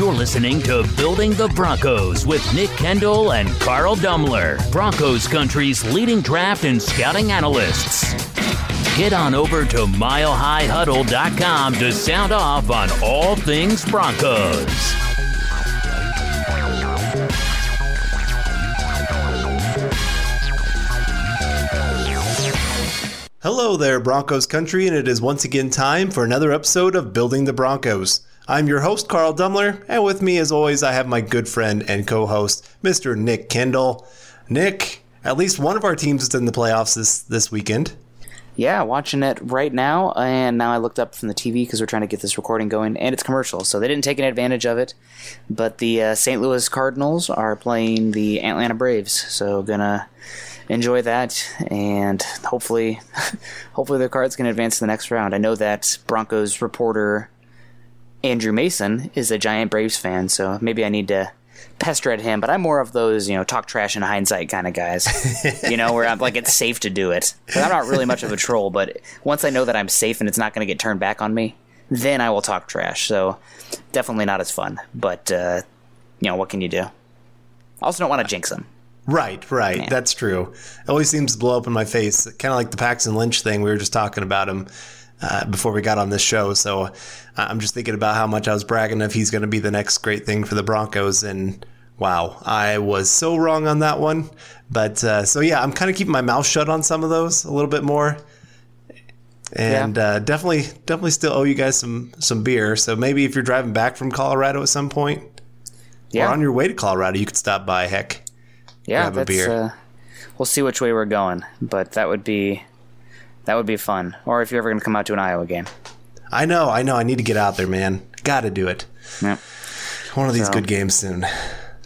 You're listening to Building the Broncos with Nick Kendell and Carl Dumler, Broncos Country's leading draft and scouting analysts. Get on over to milehighhuddle.com to sound off on all things Broncos. Hello there, Broncos country, and it is once again time for another episode of Building the Broncos. I'm your host, Carl Dumler, and with me, as always, I have my good friend and co host, Mr. Nick Kendell. Nick, at least one of our teams is in the playoffs this, this weekend. Yeah, watching it right now, and now I looked up from the TV because we're trying to get this recording going, and it's commercial, so they didn't take an advantage of it. But the uh, St. Louis Cardinals are playing the Atlanta Braves, so gonna enjoy that, and hopefully, hopefully the Cards can advance to the next round. I know that Broncos reporter Andrew Mason is a giant Braves fan, so maybe I need to pester at him. But I'm more of those, you know, talk trash in hindsight kind of guys, you know, where I'm like it's safe to do it. But I'm not really much of a troll. But once I know that I'm safe and it's not going to get turned back on me, then I will talk trash. So definitely not as fun. But uh, you know, what can you do? I also don't want to jinx him. Right, right. Man. That's true. It always seems to blow up in my face. Kind of like the Paxton Lynch thing. We were just talking about him uh, before we got on this show. So uh, I'm just thinking about how much I was bragging if he's going to be the next great thing for the Broncos. And wow, I was so wrong on that one. But uh, so yeah, I'm kind of keeping my mouth shut on some of those a little bit more. And yeah. uh, definitely, definitely still owe you guys some some beer. So maybe if you're driving back from Colorado at some point, yeah. or on your way to Colorado, you could stop by. Heck, yeah, have a beer. Uh, we'll see which way we're going, but that would be that would be fun. Or if you're ever going to come out to an Iowa game. I know, I know. I need to get out there, man. Got to do it. Yep. One of these so, good games soon.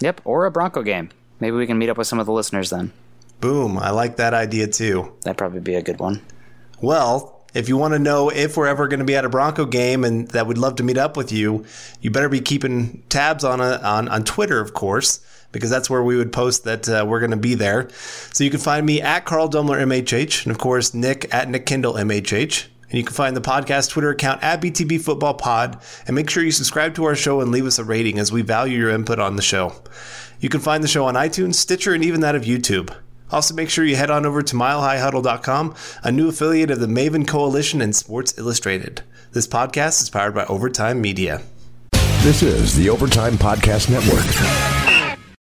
Yep, or a Bronco game. Maybe we can meet up with some of the listeners then. Boom. I like that idea too. That'd probably be a good one. Well, if you want to know if we're ever going to be at a Bronco game and that we'd love to meet up with you, you better be keeping tabs on a, on on Twitter, of course because that's where we would post that uh, we're going to be there. So you can find me at Carl Dumler MHH, and of course Nick at Nick Kendell MHH. And you can find the podcast Twitter account at BTB Football Pod. And make sure you subscribe to our show and leave us a rating as we value your input on the show. You can find the show on iTunes, Stitcher, and even that of YouTube. Also, make sure you head on over to milehighhuddle.com, a new affiliate of the Maven Coalition and Sports Illustrated. This podcast is powered by Overtime Media. This is the Overtime Podcast Network.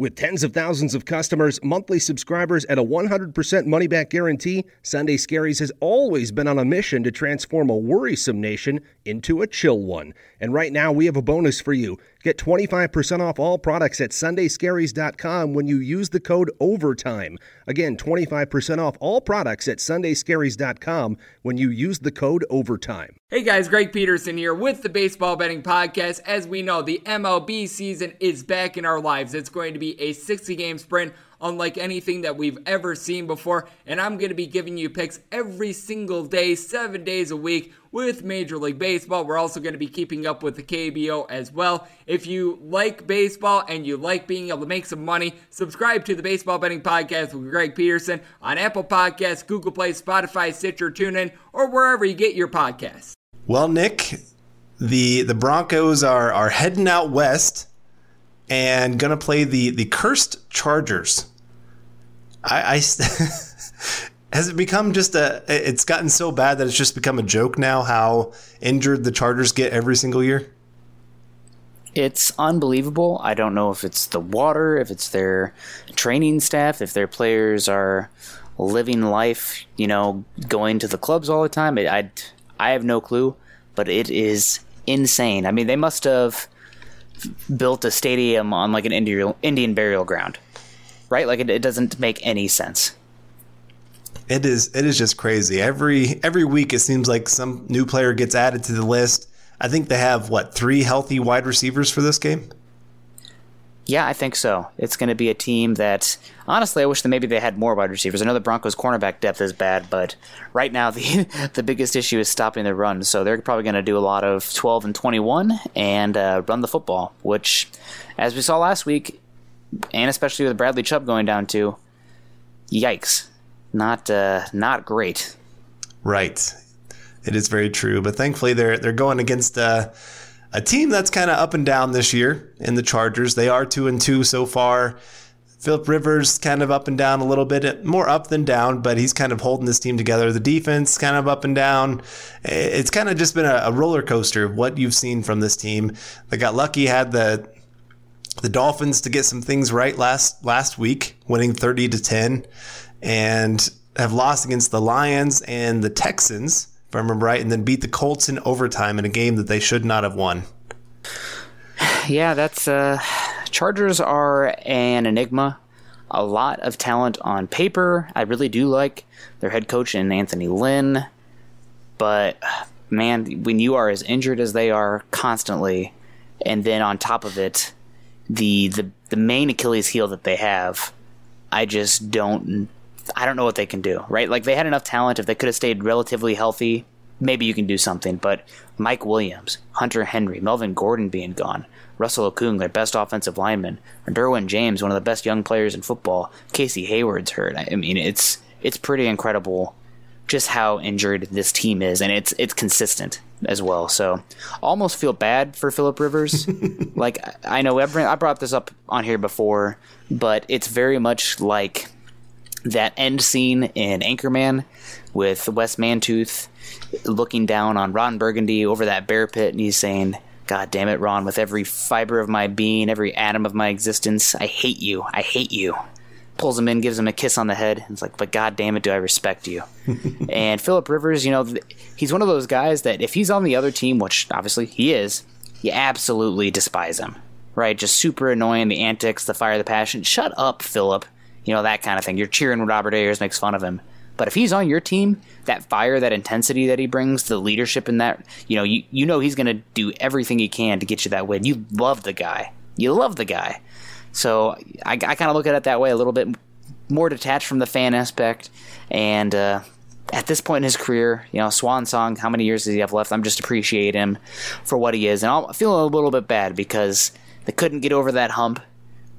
With tens of thousands of customers, monthly subscribers, and a 100% money back guarantee, Sunday Scaries has always been on a mission to transform a worrisome nation into a chill one. And right now, we have a bonus for you. Get 25% off all products at sundayscaries.com when you use the code OVERTIME. Again, 25% off all products at sundayscaries.com when you use the code OVERTIME. Hey guys, Greg Peterson here with the Baseball Betting Podcast. As we know, the MLB season is back in our lives. It's going to be a 60 game sprint unlike anything that we've ever seen before. And I'm going to be giving you picks every single day, seven days a week with Major League Baseball. We're also going to be keeping up with the KBO as well. If you like baseball and you like being able to make some money, subscribe to the Baseball Betting Podcast with Greg Peterson on Apple Podcasts, Google Play, Spotify, Stitcher, TuneIn, or wherever you get your podcasts. Well, Nick, the the Broncos are are heading out west and gonna play the the cursed Chargers. I, I has it become just a? It's gotten so bad that it's just become a joke now. How injured the Chargers get every single year. It's unbelievable. I don't know if it's the water, if it's their training staff, if their players are living life, you know, going to the clubs all the time. I, I, I have no clue, but it is insane. I mean, they must have built a stadium on like an Indian Indian burial ground, right? Like it, it doesn't make any sense. It is it is just crazy. Every every week it seems like some new player gets added to the list. I think they have what, three healthy wide receivers for this game? Yeah, I think so. It's going to be a team that, honestly, I wish that maybe they had more wide receivers. I know the Broncos' cornerback depth is bad, but right now the the biggest issue is stopping the run. So they're probably going to do a lot of 12 and 21 and uh, run the football, which, as we saw last week, and especially with Bradley Chubb going down too, yikes, not uh, not great. Right, it is very true. But thankfully, they're they're going against. Uh, a team that's kind of up and down this year in the Chargers. They are two and two so far. Philip Rivers kind of up and down a little bit, eh, more up than down, but he's kind of holding this team together. The defense kind of up and down. Eh, it's kind of just been a, roller coaster what you've seen from this team. They got lucky, had the the Dolphins to get some things right last last week, winning thirty to ten, and have lost against the Lions and the Texans if I remember right, and then beat the Colts in overtime in a game that they should not have won. Yeah, that's uh, Chargers are an enigma. A lot of talent on paper. I really do like their head coach in Anthony Lynn, but man, when you are as injured as they are constantly, and then on top of it, the the the main Achilles heel that they have, I just don't I don't know what they can do, right? Like they had enough talent. If they could have stayed relatively healthy, maybe you can do something. But Mike Williams, Hunter Henry, Melvin Gordon being gone, Russell Okung, their best offensive lineman, Derwin James, one of the best young players in football, Casey Hayward's hurt. I mean, it's it's pretty incredible just how injured this team is, and it's it's consistent as well. So, I almost feel bad for Philip Rivers. like I know I brought this up on here before, but it's very much like that end scene in Anchorman with Wes Mantooth looking down on Ron Burgundy over that bear pit, and he's saying, God damn it, Ron, with every fiber of my being, every atom of my existence, I hate you. I hate you. Pulls him in, gives him a kiss on the head. And it's like, but God damn it, do I respect you? and Philip Rivers, you know, he's one of those guys that if he's on the other team, which obviously he is, you absolutely despise him, right? Just super annoying, the antics, the fire, the passion. Shut up, Philip you know, that kind of thing. You're cheering when Robert Ayers makes fun of him. But if he's on your team, that fire, that intensity that he brings, the leadership in that, you know, you, you know he's going to do everything he can to get you that win. You love the guy. You love the guy. So I, I kind of look at it that way, a little bit more detached from the fan aspect. And uh, at this point in his career, you know, Swan Song, how many years does he have left? I'm just appreciate him for what he is. And I'm feeling a little bit bad because they couldn't get over that hump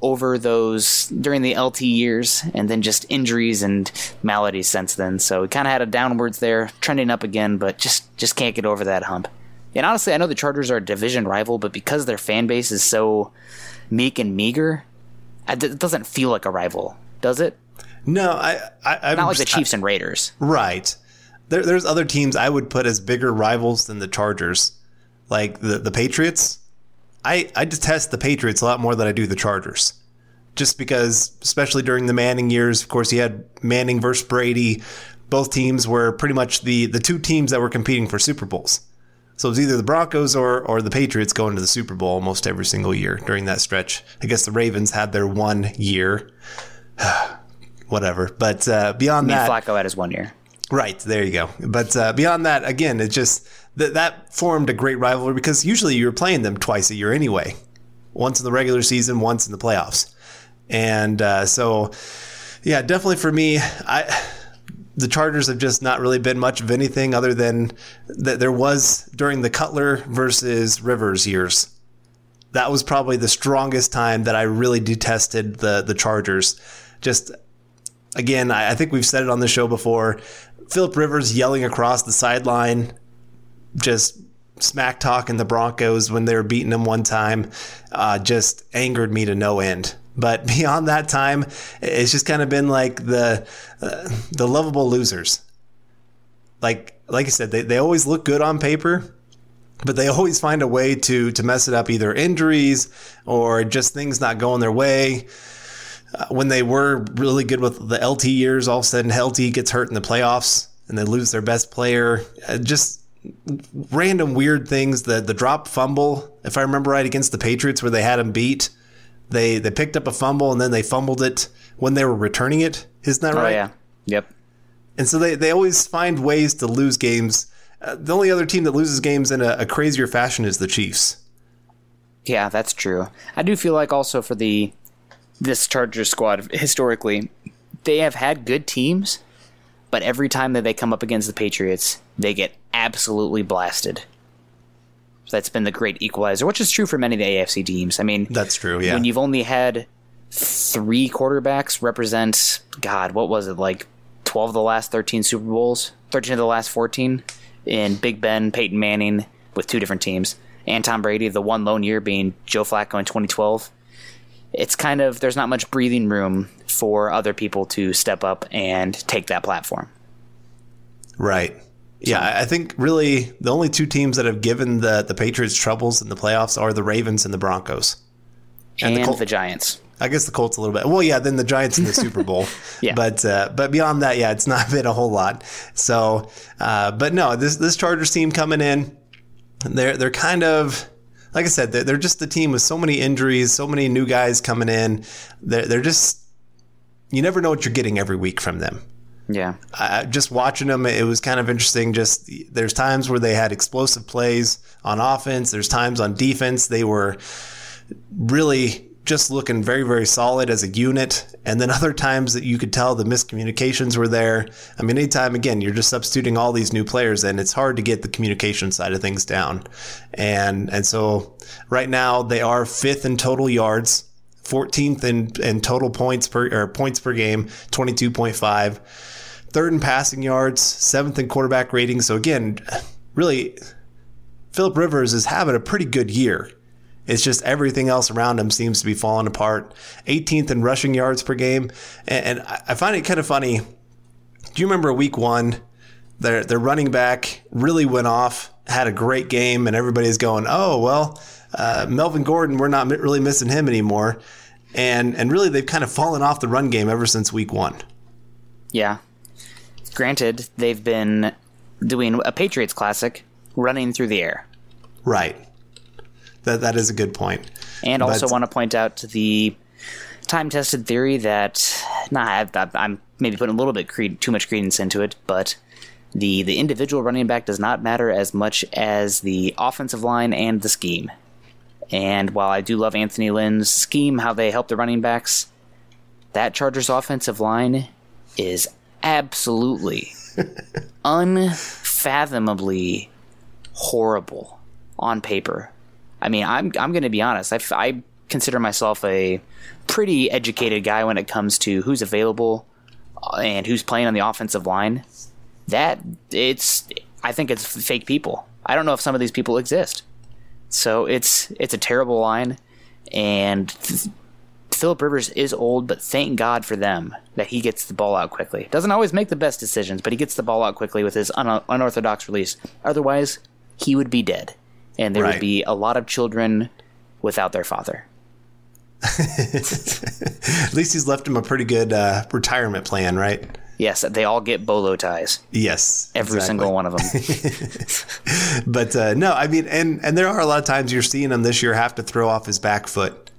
over those during the LT years, and then just injuries and maladies since then. So we kind of had a downwards there, trending up again, but just just can't get over that hump. And honestly, I know the Chargers are a division rival, but because their fan base is so meek and meager, it doesn't feel like a rival, does it? No, I, I I'm not like the Chiefs I, and Raiders, right? There, there's other teams I would put as bigger rivals than the Chargers, like the the Patriots. I, I detest the Patriots a lot more than I do the Chargers. Just because, especially during the Manning years, of course, you had Manning versus Brady. Both teams were pretty much the, the two teams that were competing for Super Bowls. So it was either the Broncos or, or the Patriots going to the Super Bowl almost every single year during that stretch. I guess the Ravens had their one year. Whatever. But uh, beyond mean, that. Flacco had his one year. Right. There you go. But uh, beyond that, again, it just that that formed a great rivalry because usually you're playing them twice a year anyway, once in the regular season, once in the playoffs. And uh, so, yeah, definitely for me, I the Chargers have just not really been much of anything other than that there was during the Cutler versus Rivers years. That was probably the strongest time that I really detested the the Chargers. Just again, I, I think we've said it on the show before. Philip Rivers yelling across the sideline, just smack talking the Broncos when they were beating them one time, uh, just angered me to no end. But beyond that time, it's just kind of been like the uh, the lovable losers. Like like I said, they, they always look good on paper, but they always find a way to to mess it up, either injuries or just things not going their way. Uh, when they were really good with the LT years, all of a sudden LT gets hurt in the playoffs and they lose their best player. Uh, just random weird things. The the drop fumble, if I remember right, against the Patriots, where they had him beat. They they picked up a fumble and then they fumbled it when they were returning it. Isn't that Oh right? yeah. Yep. And so they, they always find ways to lose games. Uh, the only other team that loses games in a, a crazier fashion is the Chiefs. Yeah, that's true. I do feel like also for the this Chargers squad historically, they have had good teams, but every time that they come up against the Patriots, they get absolutely blasted. That's been the great equalizer, which is true for many of the AFC teams. I mean, That's true, yeah. when you've only had three quarterbacks represent, God, what was it like? Twelve of the last thirteen Super Bowls, thirteen of the last fourteen, in Big Ben, Peyton Manning with two different teams, and Tom Brady. The one lone year being Joe Flacco in 2012. It's kind of there's not much breathing room for other people to step up and take that platform. Right. Yeah, I think really the only two teams that have given the, the Patriots troubles in the playoffs are the Ravens and the Broncos. And, the the, Col- Giants. I guess the Colts a little bit. Well, yeah, then the Giants in the Super Bowl. Yeah. But uh, but beyond that, yeah, it's not been a whole lot. So, uh, but no, this this Chargers team coming in, they're they're kind of like I said, they're, they're just a team with so many injuries, so many new guys coming in. They're they're just you never know what you're getting every week from them. Yeah. I, just watching them, it was kind of interesting. Just there's times where they had explosive plays on offense. There's times on defense they were really just looking very, very solid as a unit. And then other times that you could tell the miscommunications were there. I mean, anytime again, you're just substituting all these new players and it's hard to get the communication side of things down. And, and so right now they are fifth in total yards, 14th in, in total points per, or points per game, 22.5 third in passing yards, seventh in quarterback rating. So again, really, Philip Rivers is having a pretty good year. It's just everything else around him seems to be falling apart. 18th in rushing yards per game, and, and I find it kind of funny. Do you remember week one? Their their running back really went off, had a great game, and everybody's going, "Oh well, uh, Melvin Gordon, we're not really missing him anymore." And and really, they've kind of fallen off the run game ever since week one. Yeah. Granted, they've been doing a Patriots classic, running through the air. Right. That that is a good point. And also But- want to point out the time-tested theory that, nah, I've- I'm maybe putting a little bit too much credence into it, but the the individual running back does not matter as much as the offensive line and the scheme. And while I do love Anthony Lynn's scheme, how they help the running backs, that Chargers offensive line is absolutely unfathomably horrible on paper. I mean, I'm I'm going to be honest. I consider myself a pretty educated guy when it comes to who's available uh, and who's playing on the offensive line. That it's I think it's fake people. I don't know if some of these people exist. So it's it's a terrible line, and Philip Rivers is old, but thank God for them that he gets the ball out quickly. Doesn't always make the best decisions, but he gets the ball out quickly with his un- unorthodox release. Otherwise, he would be dead, and there Right. would be a lot of children without their father. At least he's left him a pretty good uh, retirement plan, right? Yes, they all get bolo ties. Yes, Every exactly. single one of them. But uh, no, I mean, and and there are a lot of times you're seeing him this year have to throw off his back foot,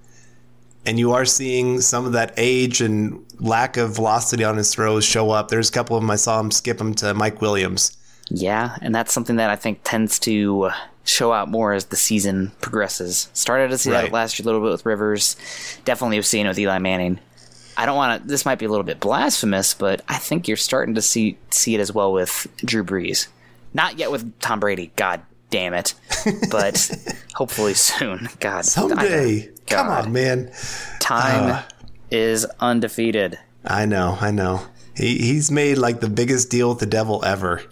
and you are seeing some of that age and lack of velocity on his throws show up. There's a couple of them I saw him skip him to Mike Williams. yeah, and that's something that I think tends to show out more as the season progresses. Started to see Right. that last year a little bit with Rivers. Definitely have seen it with Eli Manning. I don't want to. This might be a little bit blasphemous, but I think you're starting to see see it as well with Drew Brees. Not yet with Tom Brady. God damn it! But hopefully soon. God, Someday. don't- Come on, man. Time Uh. is undefeated. I know, I know. He he's made like the biggest deal with the devil ever.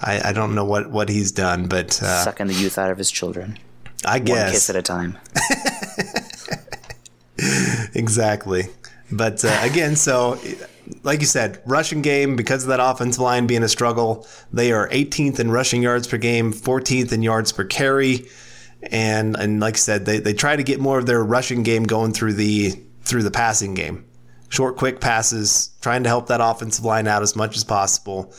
I, I don't know what, what he's done, but uh, Sucking the youth out of his children, I guess one kiss at a time. exactly. But uh, again, so like you said, rushing game because of that offensive line being a struggle, they are 18th in rushing yards per game, 14th in yards per carry, and and like I said, they, they try to get more of their rushing game going through the through the passing game, short, quick passes, trying to help that offensive line out as much as possible.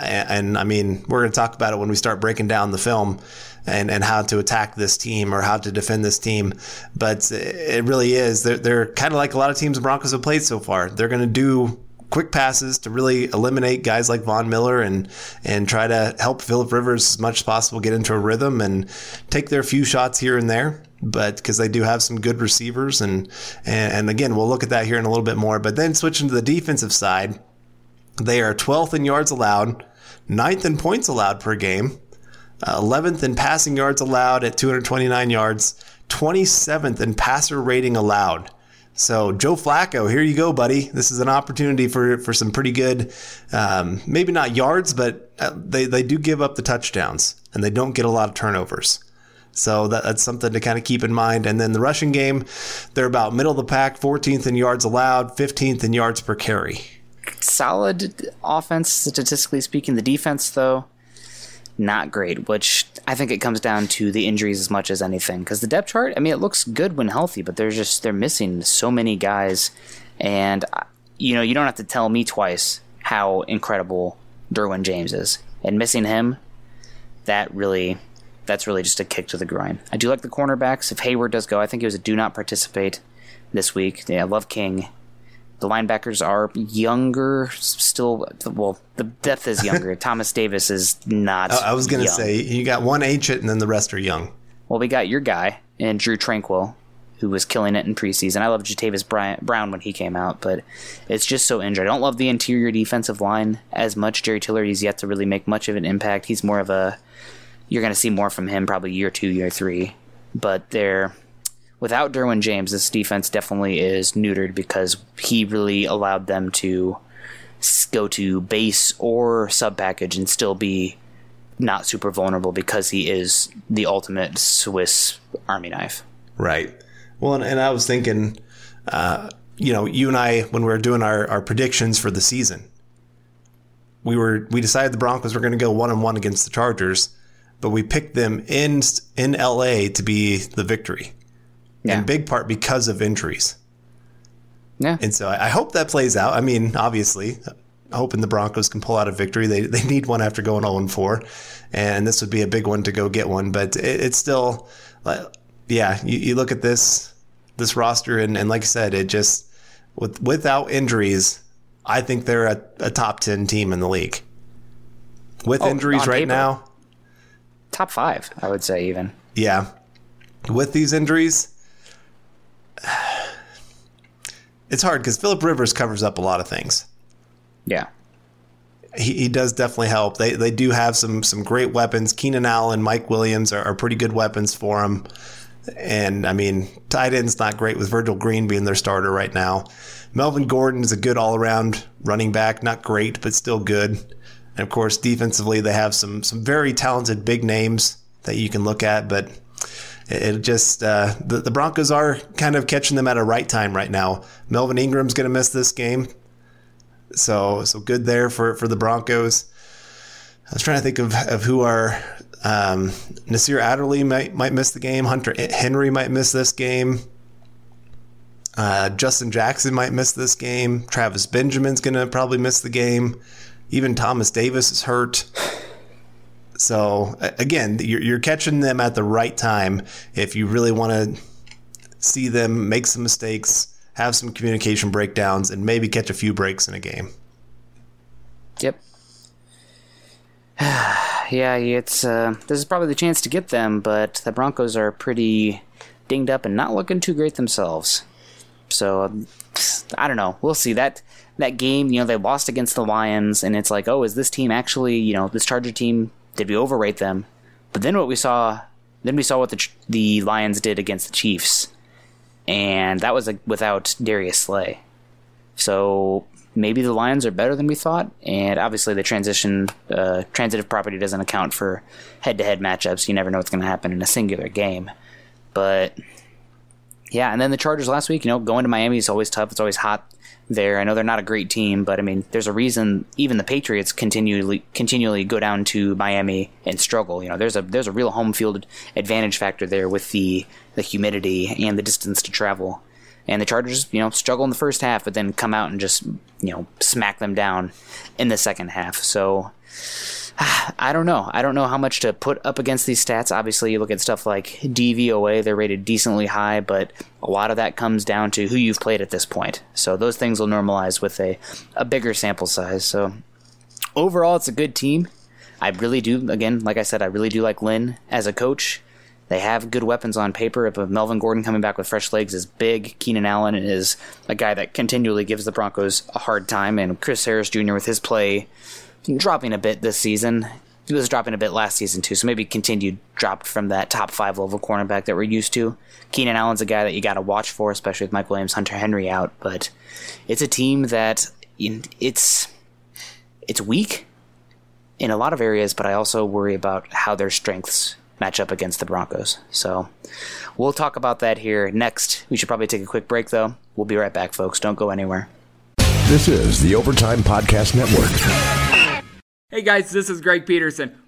And, and I mean, we're going to talk about it when we start breaking down the film and, and how to attack this team or how to defend this team. But it really is. They're, they're kind of like a lot of teams the Broncos have played so far. They're going to do quick passes to really eliminate guys like Von Miller and and try to help Philip Rivers as much as possible get into a rhythm and take their few shots here and there. But because they do have some good receivers and, and and again we'll look at that here in a little bit more. But then switching to the defensive side, they are 12th in yards allowed, 9th in points allowed per game, uh, 11th in passing yards allowed at 229 yards, 27th in passer rating allowed. So Joe Flacco, here you go, buddy. This is an opportunity for for some pretty good, um, maybe not yards, but uh, they they do give up the touchdowns and they don't get a lot of turnovers. So that, that's something to kind of keep in mind. And then the rushing game, they're about middle of the pack, 14th in yards allowed, 15th in yards per carry. Solid offense statistically speaking. The defense, though, not great. Which I think it comes down to the injuries as much as anything. Because the depth chart, I mean, it looks good when healthy, but they're just they're missing so many guys, and uh, you know you don't have to tell me twice how incredible Derwin James is, and missing him, that really. That's really just a kick to the groin. I do like the cornerbacks. If Hayward does go, I think he was a do not participate this week. Yeah, I love King. The linebackers are younger, still. Well, the depth is younger. Thomas Davis is not. Oh, I was going to say you got one ancient and then the rest are young. Well, we got your guy and Drew Tranquill, who was killing it in preseason. I love Jatavis Bryant- Brown when he came out, but it's just so injured. I don't love the interior defensive line as much. Jerry Tiller, he's yet to really make much of an impact. He's more of a. You're going to see more from him probably year two, year three. But they're. Without Derwin James, this defense definitely is neutered because he really allowed them to go to base or sub package and still be not super vulnerable because he is the ultimate Swiss Army knife. Right. Well, and, and I was thinking, uh, you know, you and I, when we were doing our, our predictions for the season, we were we decided the Broncos were going to go one on one against the Chargers, but we picked them in in LA to be the victory, Yeah. in big part because of injuries. Yeah. And so I I hope that plays out. I mean, obviously, hoping the Broncos can pull out a victory. They they need one after going 0 4, and this would be a big one to go get one. But it, it's still, like, yeah. You, you look at this this roster, and, and like I said, it just with without injuries, I think they're a, a top 10 team in the league. With Oh, injuries right paper. now, Top five, I would say, even. yeah. With these injuries, it's hard because Philip Rivers covers up a lot of things. Yeah. he, he does definitely help. They they do have some some great weapons. Keenan Allen, Mike Williams are, are pretty good weapons for him. And I mean, tight end's not great with Virgil Green being their starter right now. Melvin Gordon is a good all around running back, not great, but still good. And of course, defensively, they have some some very talented big names that you can look at, but it, just uh, the, the Broncos are kind of catching them at a right time right now. Melvin Ingram's going to miss this game. So so good there for, for the Broncos. I was trying to think of, of who are um, Nasir Adderley might might miss the game. Hunter Henry might miss this game. Uh, Justin Jackson might miss this game. Travis Benjamin's gonna probably miss the game. Even Thomas Davis is hurt. So again, you're, you're catching them at the right time if you really want to see them make some mistakes, have some communication breakdowns, and maybe catch a few breaks in a game. Yep. yeah, it's uh, this is probably the chance to get them, but the Broncos are pretty dinged up and not looking too great themselves. So um, I don't know. We'll see that that game. You know, they lost against the Lions, and it's like, oh, is this team actually? You know, this Charger team did we overrate them? But then what we saw, then we saw what the the Lions did against the Chiefs, and that was without Darius Slay. So maybe the Lions are better than we thought, and obviously the transition uh, transitive property doesn't account for head-to-head matchups. You never know what's going to happen in a singular game, but yeah. And then the Chargers last week, you know, going to Miami is always tough. It's always hot there. I know they're not a great team, but I mean, there's a reason even the Patriots continually continually go down to Miami and struggle. You know, there's a there's a real home field advantage factor there with the the humidity and the distance to travel. And the Chargers, you know, struggle in the first half, but then come out and just, you know, smack them down in the second half. So I don't know. I don't know how much to put up against these stats. Obviously, you look at stuff like DVOA, they're rated decently high, but a lot of that comes down to who you've played at this point. So those things will normalize with a, a bigger sample size. So overall, it's a good team. I really do, again, like I said, I really do like Lynn as a coach. They have good weapons on paper. If Melvin Gordon coming back with fresh legs is big, Keenan Allen is a guy that continually gives the Broncos a hard time, and Chris Harris Jr. with his play dropping a bit this season. He was dropping a bit last season too, so maybe continued dropped from that top five level cornerback that we're used to. Keenan Allen's a guy that you got to watch for, especially with Mike Williams, Hunter Henry out. But it's a team that it's it's weak in a lot of areas, but I also worry about how their strengths match up against the Broncos. So we'll talk about that here next. We should probably take a quick break, though. We'll be right back, folks. Don't go anywhere. This is the Overtime Podcast Network. Hey guys, this is Greg Peterson,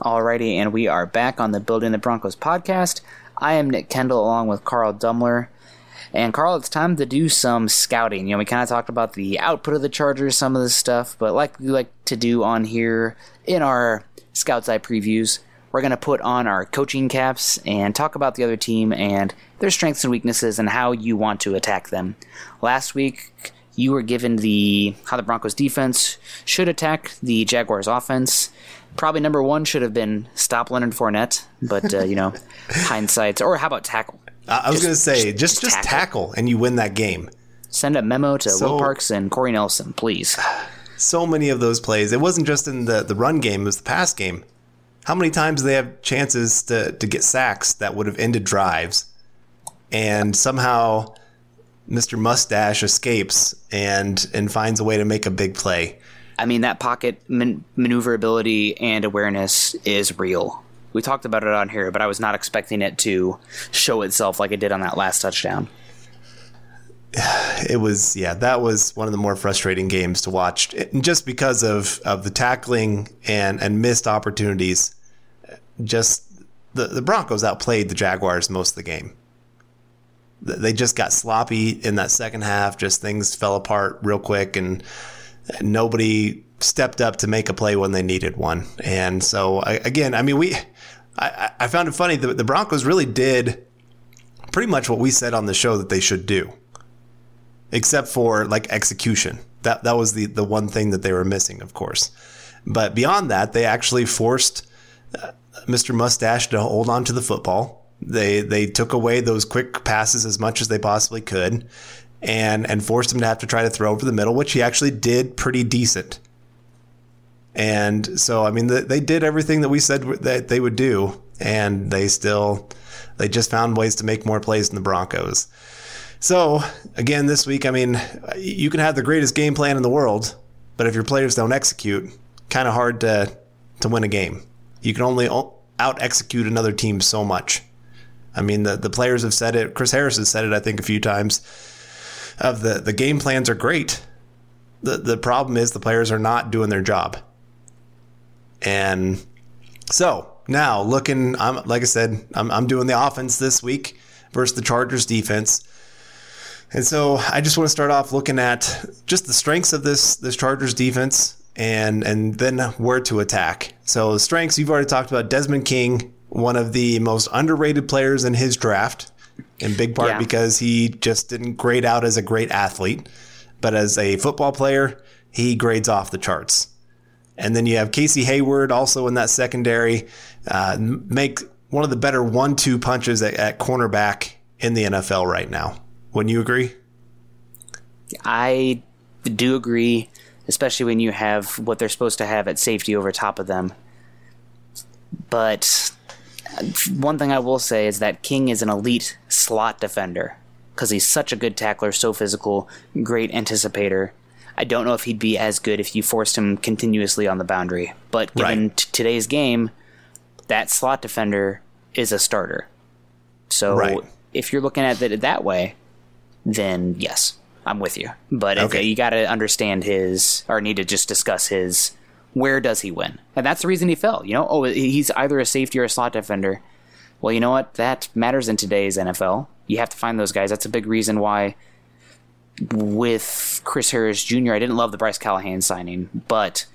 Alrighty, and we are back on the Building the Broncos podcast. I am Nick Kendell along with Carl Dumler. And Carl, it's time to do some scouting. You know, we kind of talked about the output of the Chargers, some of this stuff, but like we like to do on here in our Scouts Eye previews, we're going to put on our coaching caps and talk about the other team and their strengths and weaknesses and how you want to attack them. Last week, you were given the how the Broncos defense should attack the Jaguars offense probably number one should have been stop Leonard Fournette, but uh, you know, hindsight. Or how about tackle? Uh, I was going to say just just, tackle. tackle. and you win that game. Send a memo to so, Will Parks and Corey Nelson, please. So many of those plays. It wasn't just in the the run game; it was the pass game. How many times they have chances to to get sacks that would have ended drives, and somehow Mr. Mustache escapes and and finds a way to make a big play. I mean, that pocket man- maneuverability and awareness is real. We talked about it on here, but I was not expecting it to show itself like it did on that last touchdown. It was, yeah, that was one of the more frustrating games to watch, just because of, of the tackling and, and missed opportunities. Just the, the Broncos outplayed the Jaguars most of the game. They just got sloppy in that second half. Just things fell apart real quick, and nobody stepped up to make a play when they needed one. And so again, I mean, we, I, I found it funny that the Broncos really did pretty much what we said on the show that they should do, except for like execution. That that was the the one thing that they were missing, of course. But beyond that, they actually forced uh, Mr. Mustache to hold on to the football. They they took away those quick passes as much as they possibly could and and forced him to have to try to throw over the middle, which he actually did pretty decent. And so, I mean, the, they did everything that we said that they would do, and they still they just found ways to make more plays than the Broncos. So again, this week, I mean, you can have the greatest game plan in the world, but if your players don't execute, kind of hard to to win a game. You can only out execute another team so much. I mean, the the players have said it. Chris Harris has said it, I think, a few times of the the game plans are great. The the problem is the players are not doing their job. And so, now looking, I'm like I said, I'm, I'm doing the offense this week versus the Chargers defense. And so I just want to start off looking at just the strengths of this this Chargers defense and and then where to attack. So the strengths you've already talked about Desmond King, one of the most underrated players in his draft, in big part Yeah. because he just didn't grade out as a great athlete, but as a football player, he grades off the charts. And then you have Casey Hayward also in that secondary, uh, make one of the better one-two punches at, at cornerback in the NFL right now. Wouldn't you agree? I do agree, especially when you have what they're supposed to have at safety over top of them. But one thing I will say is that King is an elite slot defender because he's such a good tackler, so physical, great anticipator. I don't know if he'd be as good if you forced him continuously on the boundary, but given Right. t- today's game, that slot defender is a starter. So Right. if you're looking at it that way, then yes, I'm with you. But if Okay. you got to understand his, or need to just discuss his, where does he win? And that's the reason he fell. You know, oh, he's either a safety or a slot defender. Well, you know what? That matters in today's NFL. You have to find those guys. That's a big reason why with Chris Harris Jr., I didn't love the Bryce Callahan signing, but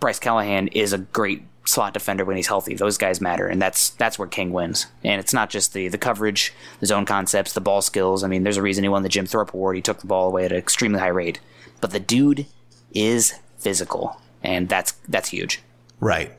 Bryce Callahan is a great slot defender when he's healthy. Those guys matter, and that's that's where King wins. And it's not just the the coverage, the zone concepts, the ball skills. I mean, there's a reason he won the Jim Thorpe Award. He took the ball away at an extremely high rate. But the dude is physical, and that's that's huge. Right.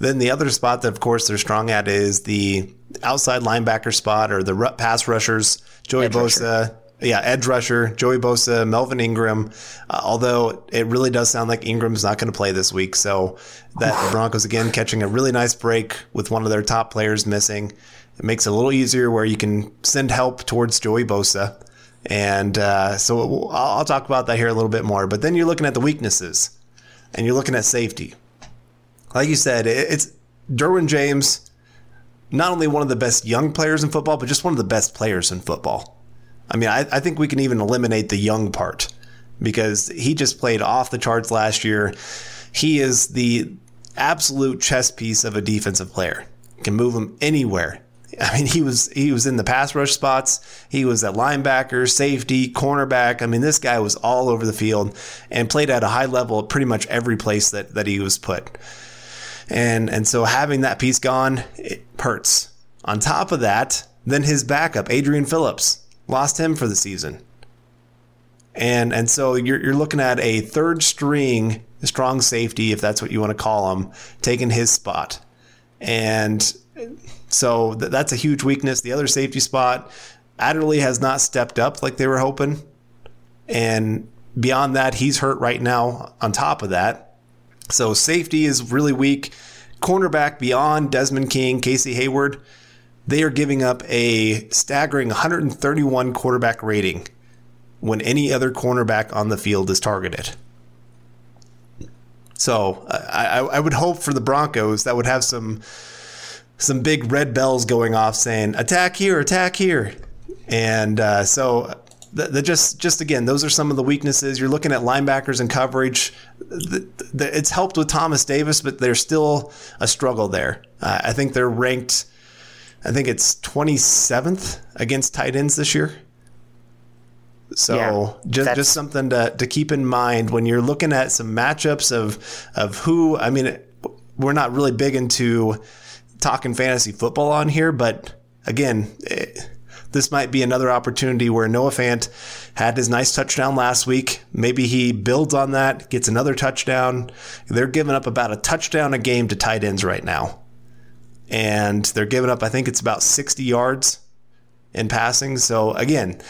Then the other spot that, of course, they're strong at is the outside linebacker spot or the pass rushers. Joey Edge rusher. Bosa, yeah, edge rusher, Joey Bosa, Melvin Ingram. Uh, although it really does sound like Ingram's not going to play this week, so that the Broncos again catching a really nice break with one of their top players missing. It makes it a little easier where you can send help towards Joey Bosa. And uh, so I'll, I'll talk about that here a little bit more. But then you're looking at the weaknesses and you're looking at safety like you said, it's Derwin James, not only one of the best young players in football, but just one of the best players in football. I mean, I, I think we can even eliminate the young part because he just played off the charts last year. He is the absolute chess piece of a defensive player. Can move him anywhere. I mean, he was he was in the pass rush spots. He was at linebacker, safety, cornerback. I mean, this guy was all over the field and played at a high level at pretty much every place that, that he was put. And and so having that piece gone, it hurts. On top of that, then his backup, Adrian Phillips, lost him for the season. And and so you're you're looking at a third string strong safety, if that's what you want to call him, taking his spot. And so th- that's a huge weakness. The other safety spot, Adderley has not stepped up like they were hoping. And beyond that, he's hurt right now on top of that. So safety is really weak. Cornerback beyond Desmond King, Casey Hayward, they are giving up a staggering 131 quarterback rating when any other cornerback on the field is targeted. So I, I, I would hope for the Broncos that would have some some big red bells going off saying attack here, attack here, and uh, so the, the just just again those are some of the weaknesses. You're looking at linebackers and coverage. The, the, it's helped with Thomas Davis, but there's still a struggle there. Uh, I think they're ranked. I think it's 27th against tight ends this year. So Yeah, just just something to, to keep in mind when you're looking at some matchups of of who. I mean, we're not really big into talking fantasy football on here, but again, it, this might be another opportunity where Noah Fant had his nice touchdown last week. Maybe he builds on that, gets another touchdown. They're giving up about a touchdown a game to tight ends right now. And they're giving up, I think it's about 60 yards in passing. So again,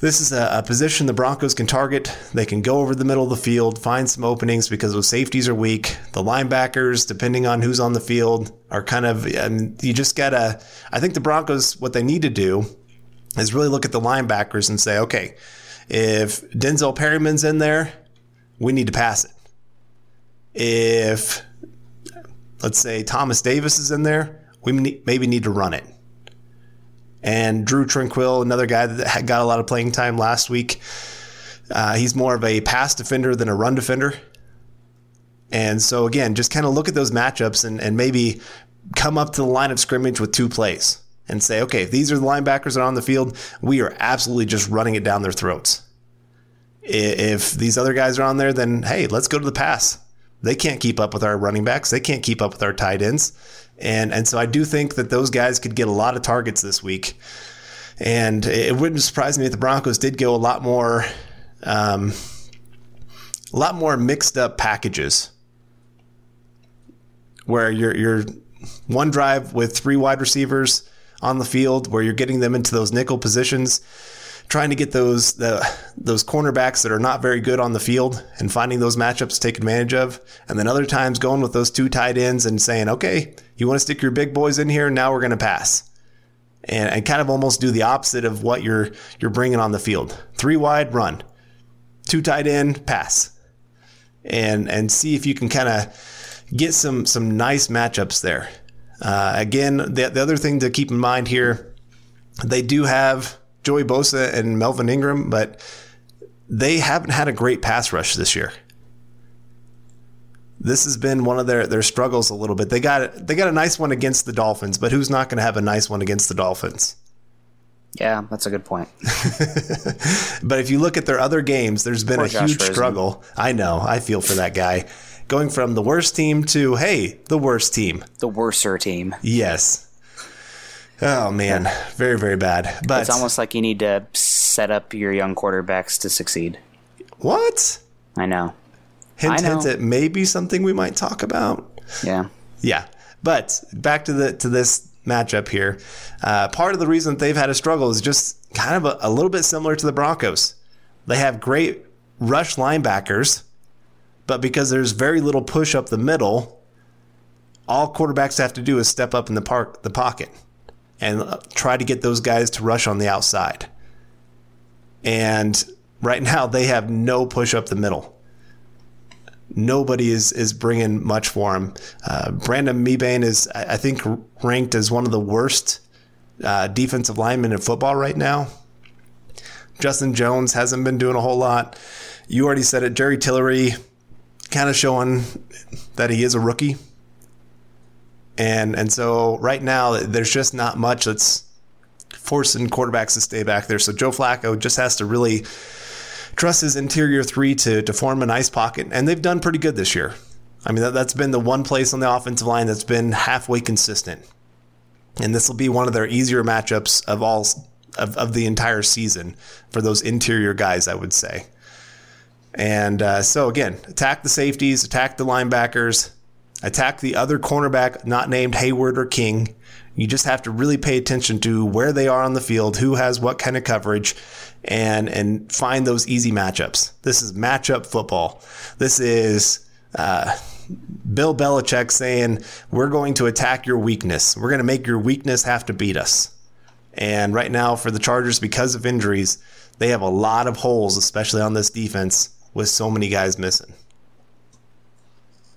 this is a, a position the Broncos can target. They can go over the middle of the field, find some openings because those safeties are weak. The linebackers, depending on who's on the field, are kind of, and you just gotta, I think the Broncos, what they need to do is really look at the linebackers and say, okay, if Denzel Perryman's in there, we need to pass it. If, let's say, Thomas Davis is in there, we maybe need to run it and Drew Tranquill, another guy that got a lot of playing time last week. Uh, he's more of a pass defender than a run defender. And so again, just kind of look at those matchups and, and maybe come up to the line of scrimmage with two plays and say, okay, if these are the linebackers that are on the field, we are absolutely just running it down their throats. If these other guys are on there, then hey, let's go to the pass. They can't keep up with our running backs. They can't keep up with our tight ends. And and so I do think that those guys could get a lot of targets this week. And it wouldn't surprise me if the Broncos did go a lot more um, a lot more mixed up packages where you're you're one drive with three wide receivers on the field where you're getting them into those nickel positions trying to get those the, those cornerbacks that are not very good on the field and finding those matchups to take advantage of. And then other times going with those two tight ends and saying okay you want to stick your big boys in here? Now we're going to pass. And, and kind of almost do the opposite of what you're you're bringing on the field. Three wide run. Two tight end pass. And and see if you can kind of get some some nice matchups there. Uh, again, the, the other thing to keep in mind here, they do have Joey Bosa and Melvin Ingram, but they haven't had a great pass rush this year. This has been one of their, their struggles a little bit. They got they got a nice one against the Dolphins, but who's not going to have a nice one against the Dolphins? Yeah, that's a good point. but if you look at their other games, there's been Poor a Josh huge Rosen. struggle. I know. I feel for that guy. Going from the worst team to, hey, the worst team. The worser team. Yes. Oh man, very very bad. But it's almost like you need to set up your young quarterbacks to succeed. What? I know. Hint, I know. hint at maybe something we might talk about. Yeah. Yeah. But back to the to this matchup here. Uh, part of the reason they've had a struggle is just kind of a, a little bit similar to the Broncos. They have great rush linebackers, but because there's very little push up the middle, all quarterbacks have to do is step up in the park the pocket and try to get those guys to rush on the outside. And right now they have no push up the middle nobody is is bringing much for him. Uh, Brandon Mebane is, I think, ranked as one of the worst uh, defensive linemen in football right now. Justin Jones hasn't been doing a whole lot. You already said it. Jerry Tillery kind of showing that he is a rookie. And and so right now there's just not much that's forcing quarterbacks to stay back there. So Joe Flacco just has to really trust his interior three to, to form a nice pocket, and they've done pretty good this year. I mean, that, that's been the one place on the offensive line that's been halfway consistent. And this will be one of their easier matchups of all of, of the entire season for those interior guys, I would say. And uh, so again, attack the safeties, attack the linebackers, attack the other cornerback not named Hayward or King. You just have to really pay attention to where they are on the field, who has what kind of coverage, and and find those easy matchups. This is matchup football. This is uh, Bill Belichick saying we're going to attack your weakness. We're going to make your weakness have to beat us. And right now, for the Chargers, because of injuries, they have a lot of holes, especially on this defense, with so many guys missing.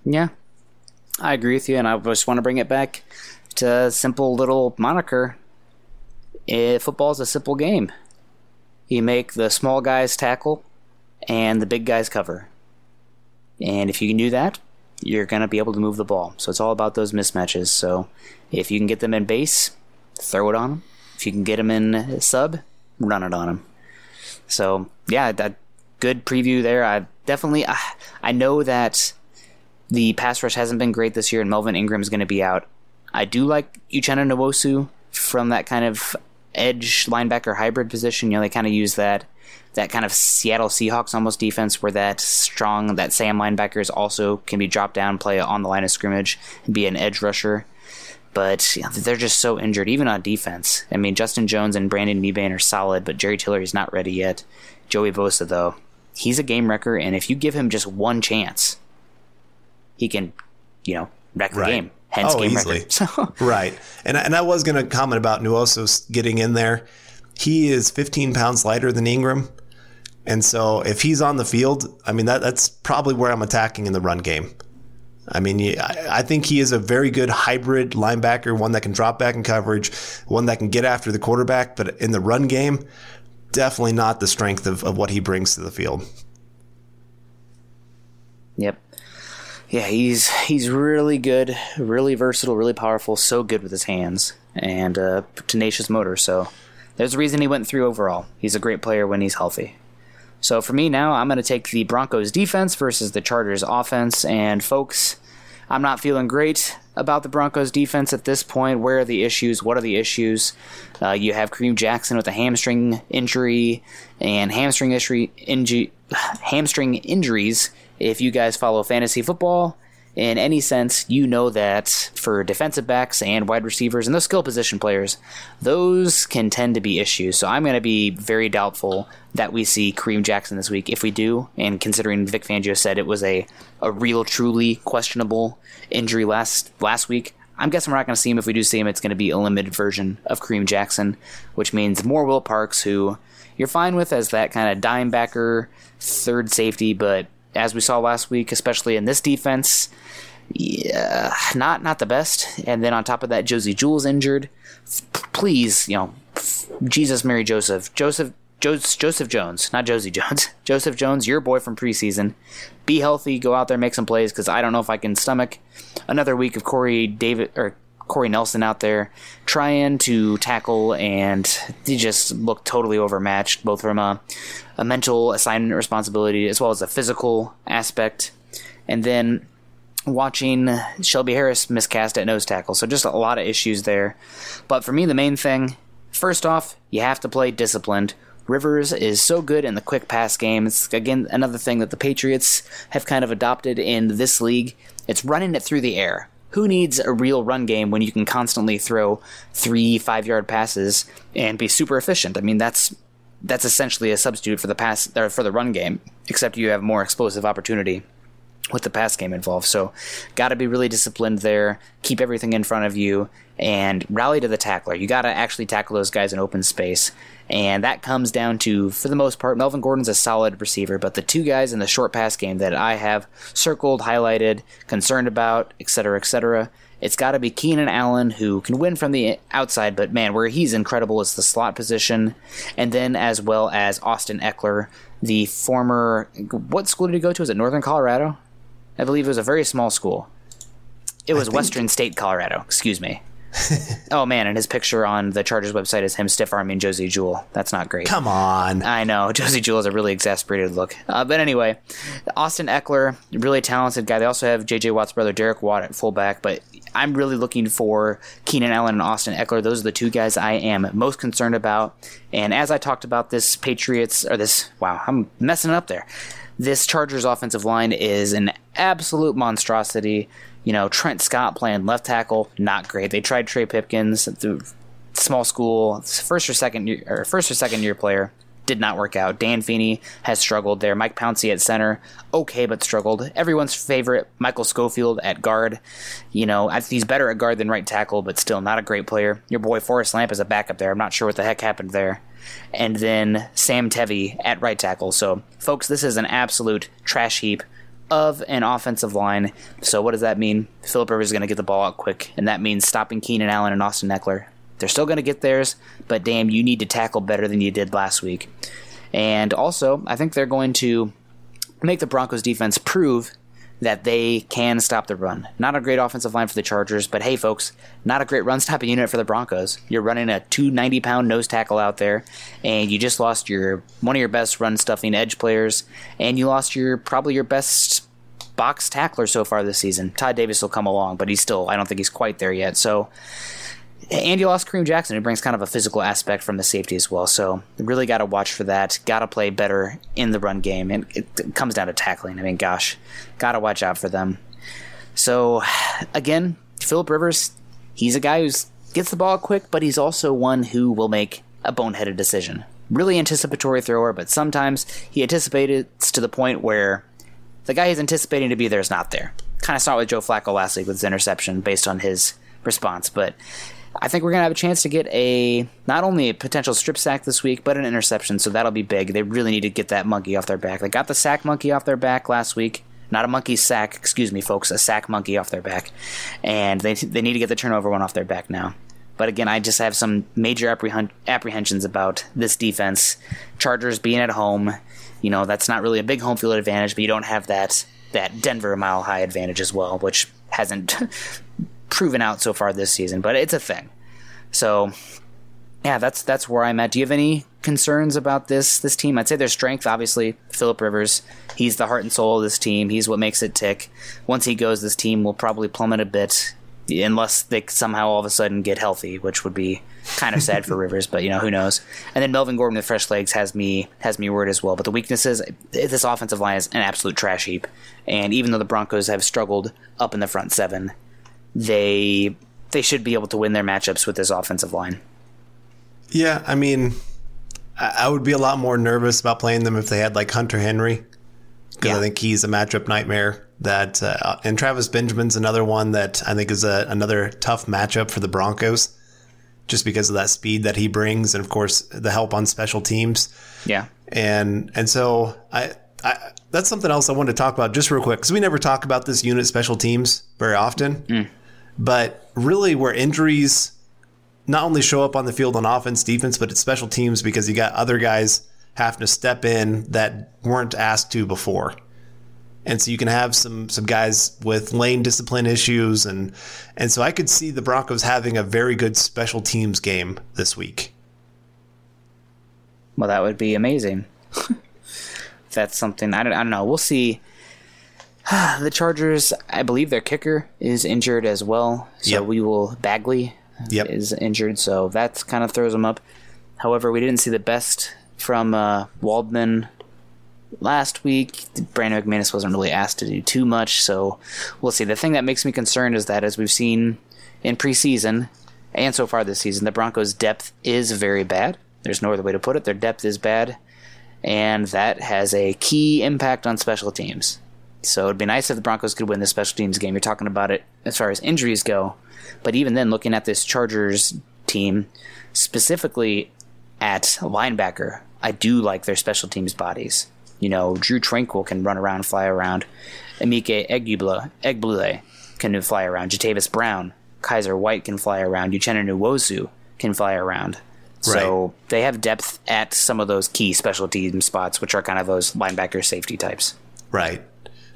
Yeah, I agree with you, and I just want to bring it back to simple little moniker. Eh, Football is a simple game. You make the small guys tackle and the big guys cover. And if you can do that, you're going to be able to move the ball. So it's all about those mismatches. So if you can get them in base, throw it on them. If you can get them in sub, run it on them. So yeah, that good preview there. I definitely I, I know that the pass rush hasn't been great this year, and Melvin Ingram is going to be out. I do like Uchenna Nwosu from that kind of edge linebacker hybrid position. You know, they kind of use that that kind of Seattle Seahawks almost defense where that strong that Sam linebackers also can be dropped down, play on the line of scrimmage, and be an edge rusher. But you know, they're just so injured, even on defense. I mean, Justin Jones and Brandon Mebane are solid, but Jerry Tillery is not ready yet. Joey Bosa, though, he's a game wrecker, and if you give him just one chance, he can, you know, wreck the right. game. Hence oh, easily. right. And, and I was going to comment about Nwosu getting in there. He is 15 pounds lighter than Ingram. And so if he's on the field, I mean, that, that's probably where I'm attacking in the run game. I mean, I think he is a very good hybrid linebacker, one that can drop back in coverage, one that can get after the quarterback. But in the run game, definitely not the strength of, of what he brings to the field. Yep. Yeah, he's he's really good, really versatile, really powerful, so good with his hands and uh, tenacious motor. So there's a reason he went through overall. He's a great player when he's healthy. So for me now, I'm going to take the Broncos defense versus the Chargers offense. And folks, I'm not feeling great about the Broncos defense at this point. Where are the issues? What are the issues? Uh, you have Kareem Jackson with a hamstring injury and hamstring injury, inju- hamstring injuries. If you guys follow fantasy football, in any sense, you know that for defensive backs and wide receivers and those skill position players, those can tend to be issues. So I'm going to be very doubtful that we see Kareem Jackson this week. If we do, and considering Vic Fangio said it was a, a real, truly questionable injury last last week, I'm guessing we're not going to see him. If we do see him, it's going to be a limited version of Kareem Jackson, which means more Will Parks, who you're fine with as that kind of dime backer, third safety, but as we saw last week, especially in this defense, yeah, not not the best. And then on top of that, Josey Jewell's injured. Please, you know, Jesus, Mary, Joseph, Joseph, Joseph Jones, not Josie Jones, Joseph Jones, your boy from preseason. Be healthy, go out there, make some plays, because I don't know if I can stomach another week of Corey David or Corey Nelson out there trying to tackle, and he just looked totally overmatched, both from a, a mental assignment responsibility as well as a physical aspect. And then watching Shelby Harris miscast at nose tackle. So just a lot of issues there. But for me, the main thing, first off, you have to play disciplined. Rivers is so good in the quick pass game. It's again another thing that the Patriots have kind of adopted in this league. It's running it through the air. Who needs a real run game when you can constantly throw three, five yard passes and be super efficient? I mean, that's that's essentially a substitute for the pass or for the run game, except you have more explosive opportunity with the pass game involved. So, got to be really disciplined there. Keep everything in front of you and rally to the tackler. You got to actually tackle those guys in open space. And that comes down to, for the most part, Melvin Gordon's a solid receiver, but the two guys in the short pass game that I have circled, highlighted, concerned about, etc., etc., it's got to be Keenan Allen, who can win from the outside, but man, where he's incredible is the slot position. And then as well as Austin Ekeler, the former. What school did he go to? Was it Northern Colorado? I believe it was a very small school. It was Western State, Colorado. Excuse me. oh man, and his picture on the Chargers website is him stiff arming Josey Jewell. That's not great. Come on. I know Josey Jewell is a really exasperated look. Uh, but anyway, Austin Ekeler, really talented guy. They also have J.J. Watt's brother Derek Watt at fullback. But I'm really looking for Keenan Allen and Austin Ekeler. Those are the two guys I am most concerned about. And as I talked about this Patriots or this, wow, I'm messing up there. This Chargers offensive line is an absolute monstrosity. You know, Trent Scott playing left tackle, not great. They tried Trey Pipkins, the small school, first or second year, or first or second year player, did not work out. Dan Feeney has struggled there. Mike Pouncey at center, okay, but struggled. Everyone's favorite, Michael Schofield at guard. You know, he's better at guard than right tackle, but still not a great player. Your boy Forrest Lamp is a backup there. I'm not sure what the heck happened there and then Sam Tevi at right tackle. So, folks, this is an absolute trash heap of an offensive line. So, what does that mean? Philip Rivers is going to get the ball out quick, and that means stopping Keenan Allen and Austin Ekeler. They're still going to get theirs, but damn, you need to tackle better than you did last week. And also, I think they're going to make the Broncos defense prove that they can stop the run. Not a great offensive line for the Chargers, but hey, folks, not a great run stopping unit for the Broncos. You're running a 290 pound nose tackle out there, and you just lost your one of your best run stuffing edge players, and you lost your probably your best box tackler so far this season. Todd Davis will come along, but he's still I don't think he's quite there yet. So and you lost Kareem Jackson, who brings kind of a physical aspect from the safety as well. So really got to watch for that. Got to play better in the run game, and it, comes down to tackling. I mean, gosh, got to watch out for them. So again, Philip Rivers, he's a guy who gets the ball quick, but he's also one who will make a boneheaded decision. Really anticipatory thrower, but sometimes he anticipates to the point where the guy he's anticipating to be there is not there. Kind of saw it with Joe Flacco last week with his interception based on his response, but I think we're going to have a chance to get a not only a potential strip sack this week, but an interception. So that'll be big. They really need to get that monkey off their back. They got the sack monkey off their back last week. Not a monkey sack, excuse me, folks, a sack monkey off their back. And they, they need to get the turnover one off their back now. But again, I just have some major apprehensions about this defense. Chargers being at home, you know, that's not really a big home field advantage, but you don't have that that Denver mile high advantage as well, which hasn't proven out so far this season, but it's a thing. So yeah, that's that's where I'm at. Do you have any concerns about this this team? I'd say their strength, obviously, Philip Rivers. He's the heart and soul of this team. He's what makes it tick. Once he goes, this team will probably plummet a bit, unless they somehow all of a sudden get healthy, which would be kind of sad for Rivers. But you know, who knows? And then Melvin Gordon with fresh legs has me has me worried as well. But the weaknesses, this offensive line is an absolute trash heap. And even though the Broncos have struggled up in the front seven, they they should be able to win their matchups with this offensive line. Yeah, I mean, I would be a lot more nervous about playing them if they had like Hunter Henry, because yeah. I think he's a matchup nightmare. That uh, and Travis Benjamin's another one that I think is a, another tough matchup for the Broncos, just because of that speed that he brings, and of course the help on special teams. Yeah, and and so I. I that's something else I wanted to talk about just real quick because we never talk about this unit special teams very often. Mm. But really, where injuries not only show up on the field on offense, defense, but it's special teams because you got other guys having to step in that weren't asked to before. And so you can have some some guys with lane discipline issues and and so I could see the Broncos having a very good special teams game this week. Well, that would be amazing. That's something I don't, I don't know. We'll see. the Chargers, I believe their kicker is injured as well. So yep. we will Badgley yep. is injured, so that kind of throws them up. However, we didn't see the best from uh, Waldman last week. Brandon McManus wasn't really asked to do too much, so we'll see. The thing that makes me concerned is that, as we've seen in preseason and so far this season, the Broncos' depth is very bad. There's no other way to put it. Their depth is bad, and that has a key impact on special teams. So it'd be nice if the Broncos could win the special teams game. You're talking about it as far as injuries go. But even then, looking at this Chargers team, specifically at linebacker, I do like their special teams bodies. You know, Drew Tranquill can run around, fly around. Egbule, Egbule can fly around. Jatavis Brown, Kyzir White can fly around. Uchenna Nwosu can fly around. Right. So they have depth at some of those key special team spots, which are kind of those linebacker safety types. Right.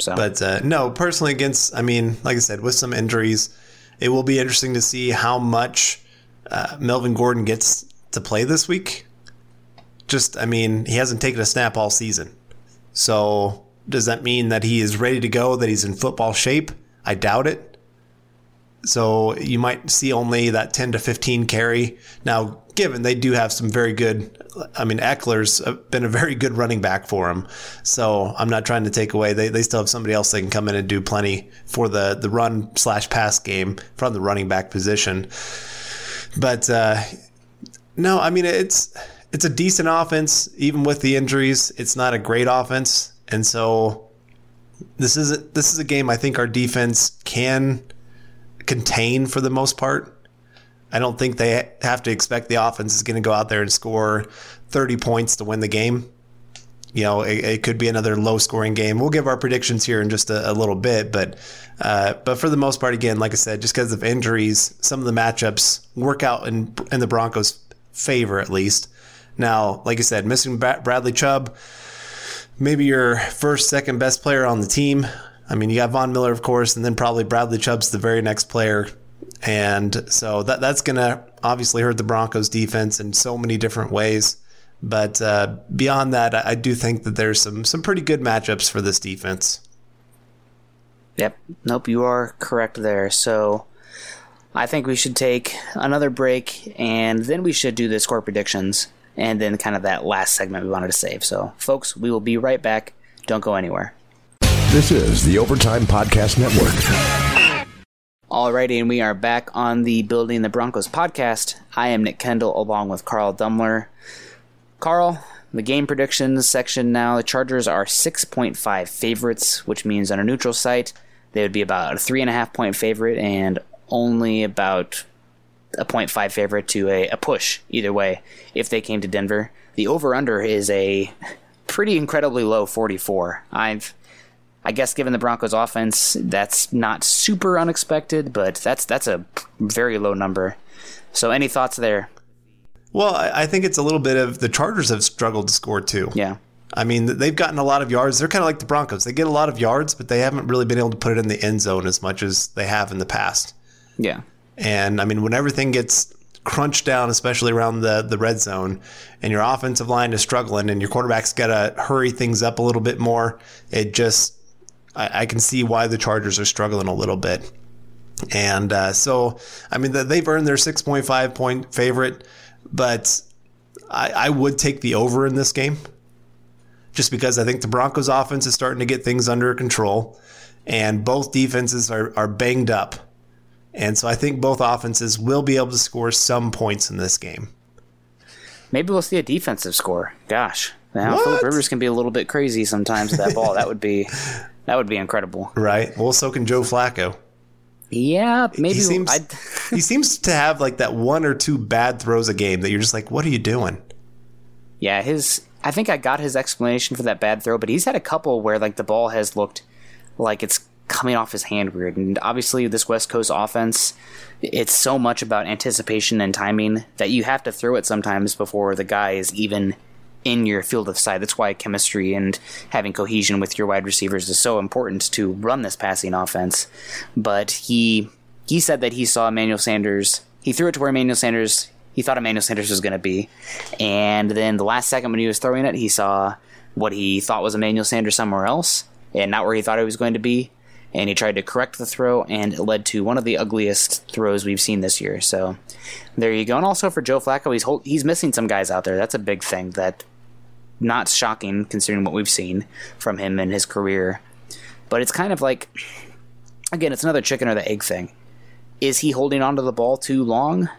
So, but uh, no, personally, against I mean, like I said, with some injuries, it will be interesting to see how much uh, Melvin Gordon gets to play this week. Just, I mean, he hasn't taken a snap all season. So, does that mean that he is ready to go, that he's in football shape? I doubt it. So, you might see only that 10 to 15 carry. Now, given they do have some very good. I mean, Ekeler's been a very good running back for him. So I'm not trying to take away. They, they still have somebody else they can come in and do plenty for the, the run slash pass game from the running back position. But uh, no, I mean it's it's a decent offense even with the injuries. It's not a great offense, and so this is a, this is a game I think our defense can contain for the most part. I don't think they have to expect the offense is going to go out there and score 30 points to win the game. You know, it, it could be another low scoring game. We'll give our predictions here in just a, a little bit, but uh, but for the most part, again, like I said, just because of injuries, some of the matchups work out in in the Broncos' favor at least. Now, like I said, missing Bradley Chubb, maybe your first, second best player on the team. I mean, you got Von Miller, of course, and then probably Bradley Chubb's the very next player and so that that's going to obviously hurt the Broncos defense in so many different ways. But uh, beyond that, I do think that there's some some pretty good matchups for this defense. Yep. Nope, you are correct there. So I think we should take another break and then we should do the score predictions and then kind of that last segment we wanted to save. So, folks, we will be right back. Don't go anywhere. This is the Overtime Podcast Network. Alrighty, and we are back on the Building the Broncos podcast. I am Nick Kendell along with Carl Dumler. Carl, the game predictions section now. The Chargers are 6.5 favorites, which means on a neutral site, they would be about a 3.5 point favorite and only about a 0.5 favorite to a, a push either way if they came to Denver. The over under is a pretty incredibly low 44. I've I guess given the Broncos offense, that's not super unexpected, but that's that's a very low number. So any thoughts there? Well, I think it's a little bit of the Chargers have struggled to score too. Yeah. I mean, they've gotten a lot of yards. They're kind of like the Broncos. They get a lot of yards, but they haven't really been able to put it in the end zone as much as they have in the past. Yeah. And I mean, when everything gets crunched down, especially around the, the red zone, and your offensive line is struggling and your quarterback's got to hurry things up a little bit more, it just, I, I, can see why the Chargers are struggling a little bit. And uh, so, I mean, they've earned their 6.5 point favorite, but I, I would take the over in this game just because I think the Broncos offense is starting to get things under control and both defenses are, are banged up. And so I think both offenses will be able to score some points in this game. Maybe we'll see a defensive score. Gosh, now Philip Rivers can be a little bit crazy sometimes with that ball. that would be that would be incredible. Right. Well, so can Joe Flacco. Yeah, maybe he seems, he seems to have like that one or two bad throws a game that you're just like, what are you doing? Yeah, his I think I got his explanation for that bad throw, but he's had a couple where like the ball has looked like it's coming off his hand weird. And obviously, this West Coast offense, it's so much about anticipation and timing that you have to throw it sometimes before the guy is even in your field of sight. That's why chemistry and having cohesion with your wide receivers is so important to run this passing offense. But he he said that he saw Emmanuel Sanders. He threw it to where Emmanuel Sanders he thought Emmanuel Sanders was going to be. And then the last second when he was throwing it, he saw what he thought was Emmanuel Sanders somewhere else and not where he thought he was going to be. And he tried to correct the throw, and it led to one of the ugliest throws we've seen this year. So there you go. And also for Joe Flacco, he's he's missing some guys out there. That's a big thing. That not shocking considering what we've seen from him in his career. But it's kind of like, again, it's another chicken or the egg thing. Is he holding onto the ball too long?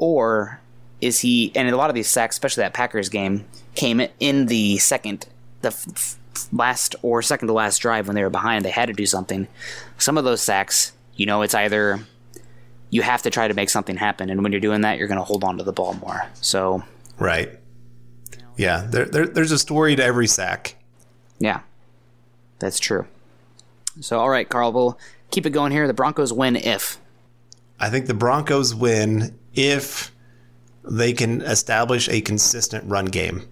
or is he? And a lot of these sacks, especially that Packers game, came in the second, the last or second to last drive when they were behind. They had to do something. Some of those sacks, you know, it's either you have to try to make something happen, and when you're doing that, you're going to hold on to the ball more. So, right, yeah, there, there, there's a story to every sack. Yeah, that's true. So, all right, Carl, we'll keep it going here. The Broncos win if. I think the Broncos win if they can establish a consistent run game.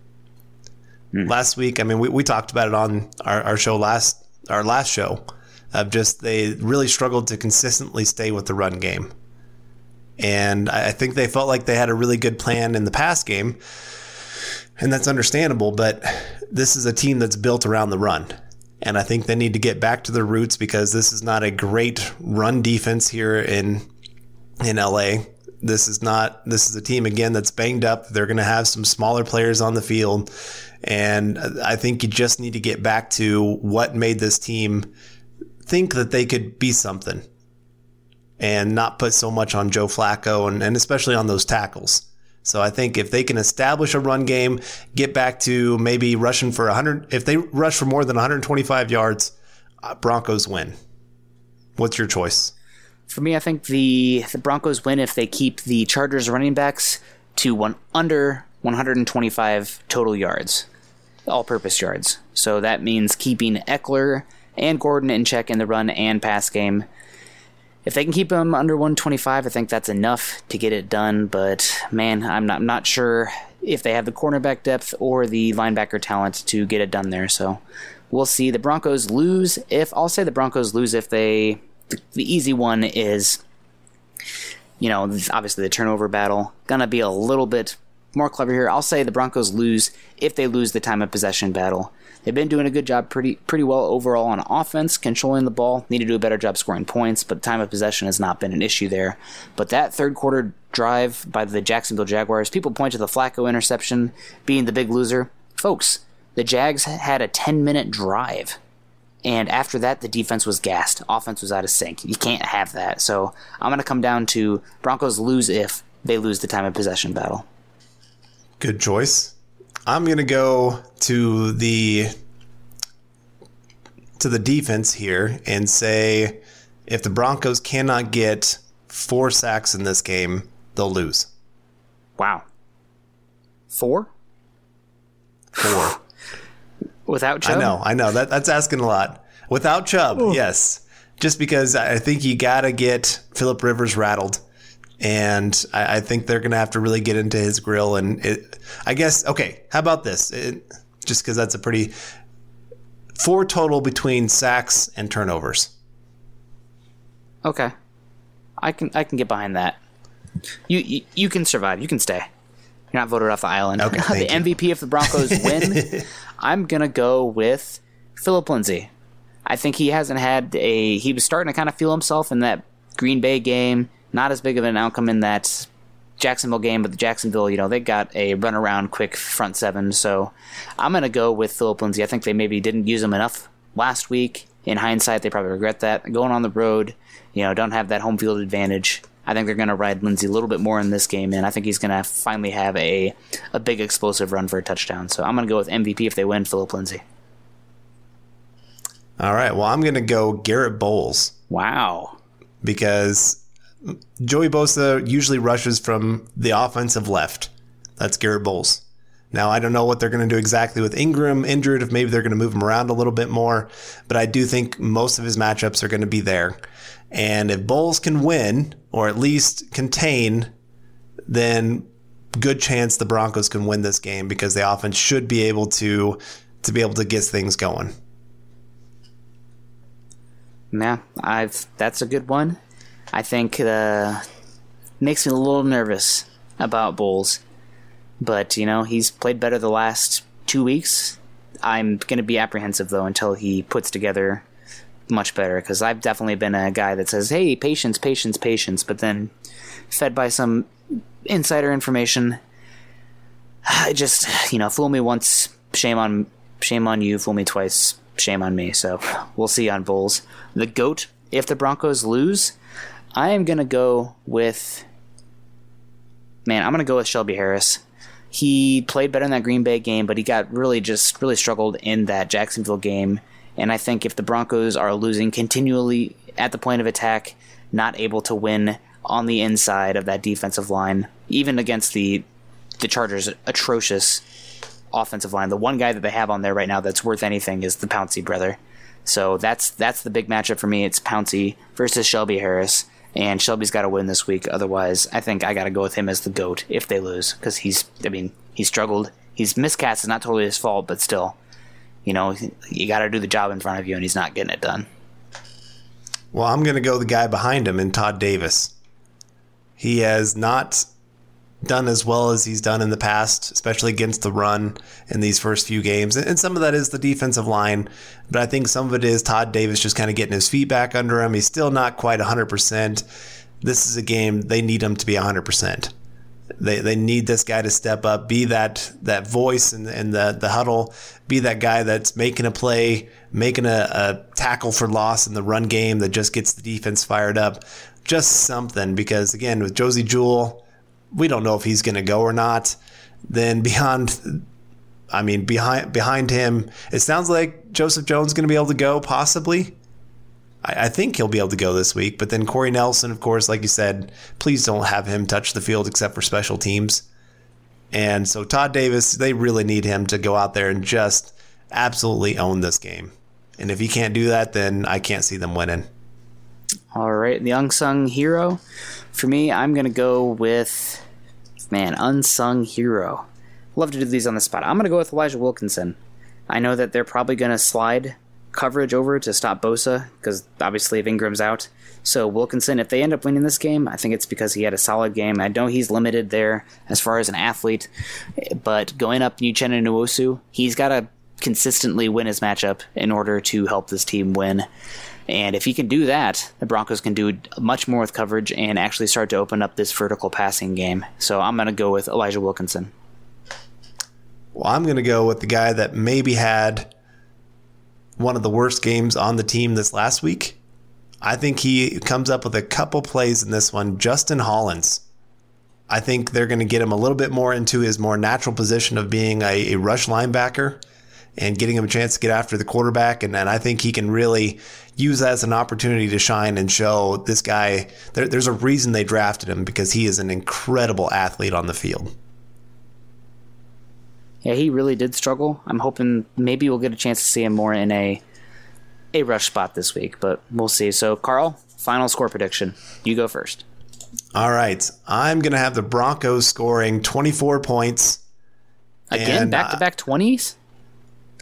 Mm. Last week, I mean, we, we talked about it on our, our show last our last show of just they really struggled to consistently stay with the run game. And I think they felt like they had a really good plan in the past game. And that's understandable, but this is a team that's built around the run. And I think they need to get back to their roots because this is not a great run defense here in in LA. This is not. This is a team again that's banged up. They're going to have some smaller players on the field, and I think you just need to get back to what made this team think that they could be something, and not put so much on Joe Flacco and, and especially on those tackles. So I think if they can establish a run game, get back to maybe rushing for 100, if they rush for more than 125 yards, uh, Broncos win. What's your choice? For me, I think the the Broncos win if they keep the Chargers running backs to one under 125 total yards, all-purpose yards. So that means keeping Ekeler and Gordon in check in the run and pass game. If they can keep them under 125, I think that's enough to get it done. But man, I'm not not sure if they have the cornerback depth or the linebacker talent to get it done there. So we'll see. The Broncos lose if I'll say the Broncos lose if they the, the easy one is, you know, obviously the turnover battle. Gonna be a little bit more clever here. I'll say the Broncos lose if they lose the time of possession battle. They've been doing a good job, pretty pretty well overall on offense, controlling the ball. Need to do a better job scoring points, but time of possession has not been an issue there. But that third quarter drive by the Jacksonville Jaguars, people point to the Flacco interception being the big loser. Folks, the Jags had a 10 minute drive and after that, the defense was gassed. Offense was out of sync. You can't have that. So I'm going to come down to Broncos lose if they lose the time of possession battle. Good choice. I'm going to go to the to the defense here and say if the Broncos cannot get four sacks in this game, they'll lose. Wow. Four? Four. Without Chubb? I know, I know. That that's asking a lot. Without Chubb, Ooh. yes. Just because I think you got to get Philip Rivers rattled. And I, I think they're going to have to really get into his grill. And it, I guess, okay, how about this? It, just because that's a pretty four total between sacks and turnovers. Okay, I can I can get behind that. You you, you can survive. You can stay. You're not voted off the island. Okay, the you. MVP if the Broncos win, I'm gonna go with Philip Lindsay. I think he hasn't had a. He was starting to kind of feel himself in that Green Bay game. Not as big of an outcome in that Jacksonville game, but the Jacksonville, you know, they got a run around quick front seven. So I'm gonna go with Philip Lindsay. I think they maybe didn't use him enough last week. In hindsight, they probably regret that. Going on the road, you know, don't have that home field advantage. I think they're going to ride Lindsay a little bit more in this game, and I think he's going to finally have a a big explosive run for a touchdown. So I'm going to go with MVP if they win, Philip Lindsay. All right. Well, I'm going to go Garett Bolles Wow. because Joey Bosa usually rushes from the offensive left. That's Garett Bolles. Now, I don't know what they're going to do exactly with Ingram injured, if maybe they're going to move him around a little bit more, but I do think most of his matchups are going to be there. And if Bolles can win, or at least contain, then good chance the Broncos can win this game because the offense should be able to to be able to get things going. Yeah, I've that's a good one. I think uh, makes me a little nervous about Bolles, but you know he's played better the last two weeks. I'm going to be apprehensive though until he puts together much better because I've definitely been a guy that says, "Hey, patience, patience, patience," but then fed by some insider information, I just you know fool me once, shame on shame on you. Fool me twice, shame on me. So we'll see on Bolles. The goat. If the Broncos lose, I am gonna go with. Man, I'm gonna go with Shelby Harris. He played better in that Green Bay game, but he got really just really struggled in that Jacksonville game. And I think if the Broncos are losing continually at the point of attack, not able to win on the inside of that defensive line, even against the the Chargers' atrocious offensive line, the one guy that they have on there right now that's worth anything is the Pouncey brother. So that's that's the big matchup for me. It's Pouncey versus Shelby Harris, and Shelby's got to win this week. Otherwise, I think I got to go with him as the goat if they lose because he's. I mean, he struggled. He's miscast. It's not totally his fault, but still, you know, you got to do the job in front of you, and he's not getting it done. Well, I'm going to go the guy behind him in Todd Davis. He has not done as well as he's done in the past, especially against the run in these first few games. And some of that is the defensive line, but I think some of it is Todd Davis just kind of getting his feet back under him. He's still not quite 100%. This is a game they need him to be 100%. They, they need this guy to step up, be that that voice in, in the, the huddle, be that guy that's making a play, making a, a tackle for loss in the run game that just gets the defense fired up. Just something because again with Josey Jewell, we don't know if he's going to go or not. Then beyond, I mean behind behind him, it sounds like Joseph Jones going to be able to go possibly. I, I think he'll be able to go this week. But then Corey Nelson, of course, like you said, please don't have him touch the field except for special teams. And so Todd Davis, they really need him to go out there and just absolutely own this game. And if he can't do that, then I can't see them winning. All right, the unsung hero. For me, I'm gonna go with man, unsung hero. Love to do these on the spot. I'm gonna go with Elijah Wilkinson. I know that they're probably gonna slide coverage over to stop Bosa because obviously if Ingram's out. So Wilkinson, if they end up winning this game, I think it's because he had a solid game. I know he's limited there as far as an athlete, but going up Uchenna Nwosu, he's got to consistently win his matchup in order to help this team win. And if he can do that, the Broncos can do much more with coverage and actually start to open up this vertical passing game. So I'm going to go with Elijah Wilkinson. Well, I'm going to go with the guy that maybe had one of the worst games on the team this last week. I think he comes up with a couple plays in this one. Justin Hollins. I think they're going to get him a little bit more into his more natural position of being a, a rush linebacker and getting him a chance to get after the quarterback. And, and I think he can really use that as an opportunity to shine and show this guy. There, there's a reason they drafted him because he is an incredible athlete on the field. Yeah, he really did struggle. I'm hoping maybe we'll get a chance to see him more in a a rush spot this week, but we'll see. So, Carl, final score prediction. You go first. All right. I'm going to have the Broncos scoring 24 points. Again, back to back 20s?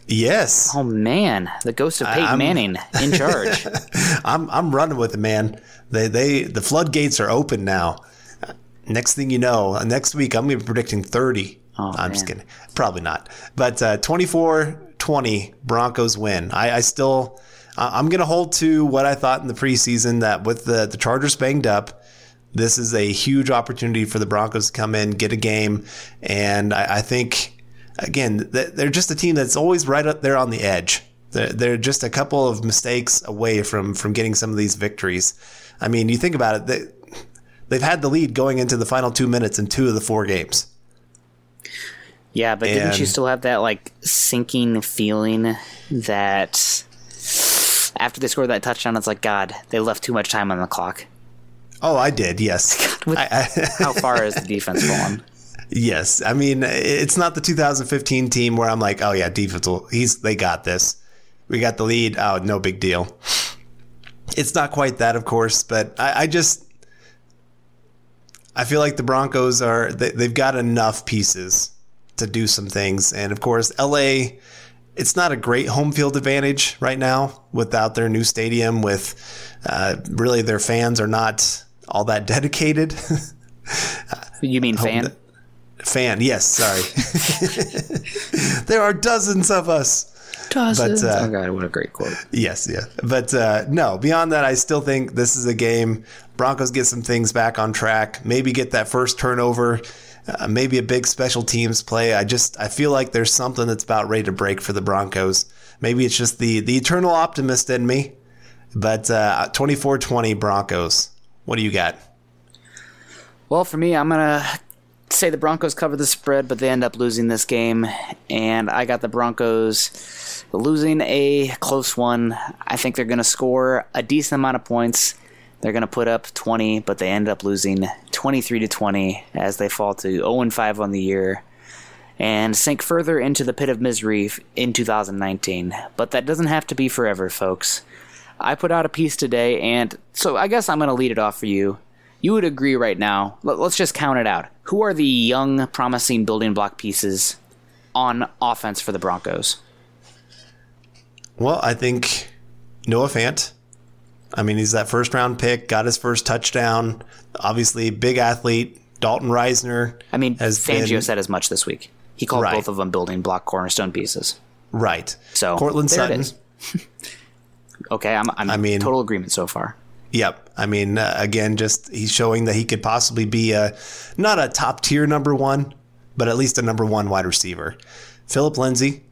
Yes. Oh man, the ghost of Peyton I'm- Manning in charge. I'm I'm running with it, man. They they the floodgates are open now. Next thing you know, uh, next week I'm going to be predicting 30. Oh, I'm just man. kidding. Probably not. But uh, 24-20 Broncos win. I, I still I'm going to hold to what I thought in the preseason that with the the Chargers banged up, this is a huge opportunity for the Broncos to come in, get a game, and I, I think again they're just a team that's always right up there on the edge. They're, they're just a couple of mistakes away from from getting some of these victories. I mean, you think about it, they, they've had the lead going into the final two minutes in two of the four games. yeah, but didn't you still have that like sinking feeling that after they scored that touchdown, it's like God, they left too much time on the clock. Oh, I did, yes. With- I, I, How far is the defense fallen? Yes, I mean it's not the 2015 team where I'm like, oh yeah, defense will. He's they got this. We got the lead. Oh, no big deal. It's not quite that, of course, but I, I just I feel like the Broncos are they, they've got enough pieces to do some things, and of course, LA. It's not a great home field advantage right now without their new stadium. With uh, really, their fans are not all that dedicated. You mean fan? Fan, yes, sorry. there are dozens of us. Dozens. But, uh, oh God, what a great quote. Yes, yeah. But uh, no, beyond that, I still think this is a game. Broncos get some things back on track. Maybe get that first turnover. Uh, maybe a big special teams play. I just I feel like there's something that's about ready to break for the Broncos. Maybe it's just the the eternal optimist in me. But uh, 24-20 Broncos. What do you got? Well, for me, I'm gonna say the Broncos cover the spread, but they end up losing this game, and I got the Broncos losing a close one. I think they're gonna score a decent amount of points. They're gonna put up 20, but they end up losing 23 to 20 as they fall to 0 5 on the year and sink further into the pit of misery in 2019. But that doesn't have to be forever, folks. I put out a piece today, and so I guess I'm going to lead it off for you. You would agree right now. let- Let's just count it out. Who are the young, promising building block pieces on offense for the Broncos? Well, I think Noah Fant. I mean, he's that first round pick, got his first touchdown. Obviously, big athlete. Dalton Risner. I mean, has Fangio been- said as much this week. He called Right. both of them building block cornerstone pieces. right. So Courtland Sutton. Okay, I'm, I'm I mean- total agreement so far. Yep. I mean, uh, again, just he's showing that he could possibly be a not a top tier number one, but at least a number one wide receiver. Philip Lindsay.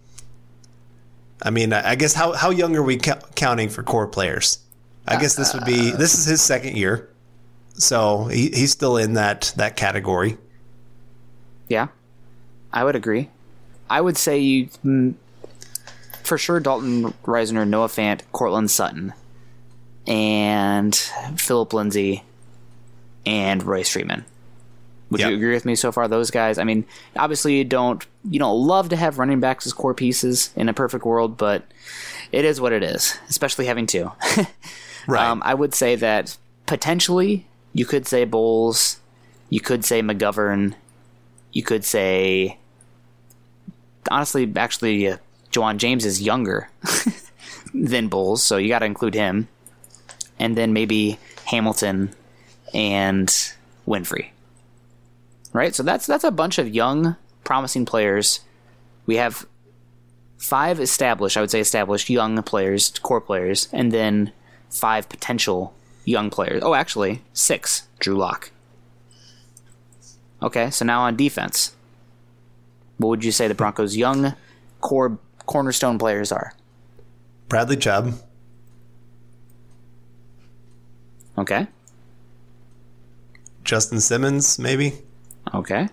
I mean, I guess how how young are we cou- counting for core players? I guess this would be this is his second year, so he, he's still in that that category. Yeah, I would agree. I would say you, mm, for sure, Dalton Risner, Noah Fant, Courtland Sutton, and Philip Lindsay, and Royce Freeman. Would Yep. you agree with me so far? Those guys. I mean, obviously, you don't you don't love to have running backs as core pieces in a perfect world, but it is what it is. Especially having two. Right. Um, I would say that potentially you could say Bolles, you could say McGovern, you could say honestly, actually, uh, Ja'Wuan James is younger than Bolles, so you got to include him, and then maybe Hamilton and Winfree. Right, so that's that's a bunch of young, promising players. We have five established, I would say established young players, core players, and then five potential young players. Oh, actually, six. Drew Lock. Okay, so now on defense. What would you say the Broncos' young core cornerstone players are? Bradley Chubb, Okay. Justin Simmons, maybe. Okay.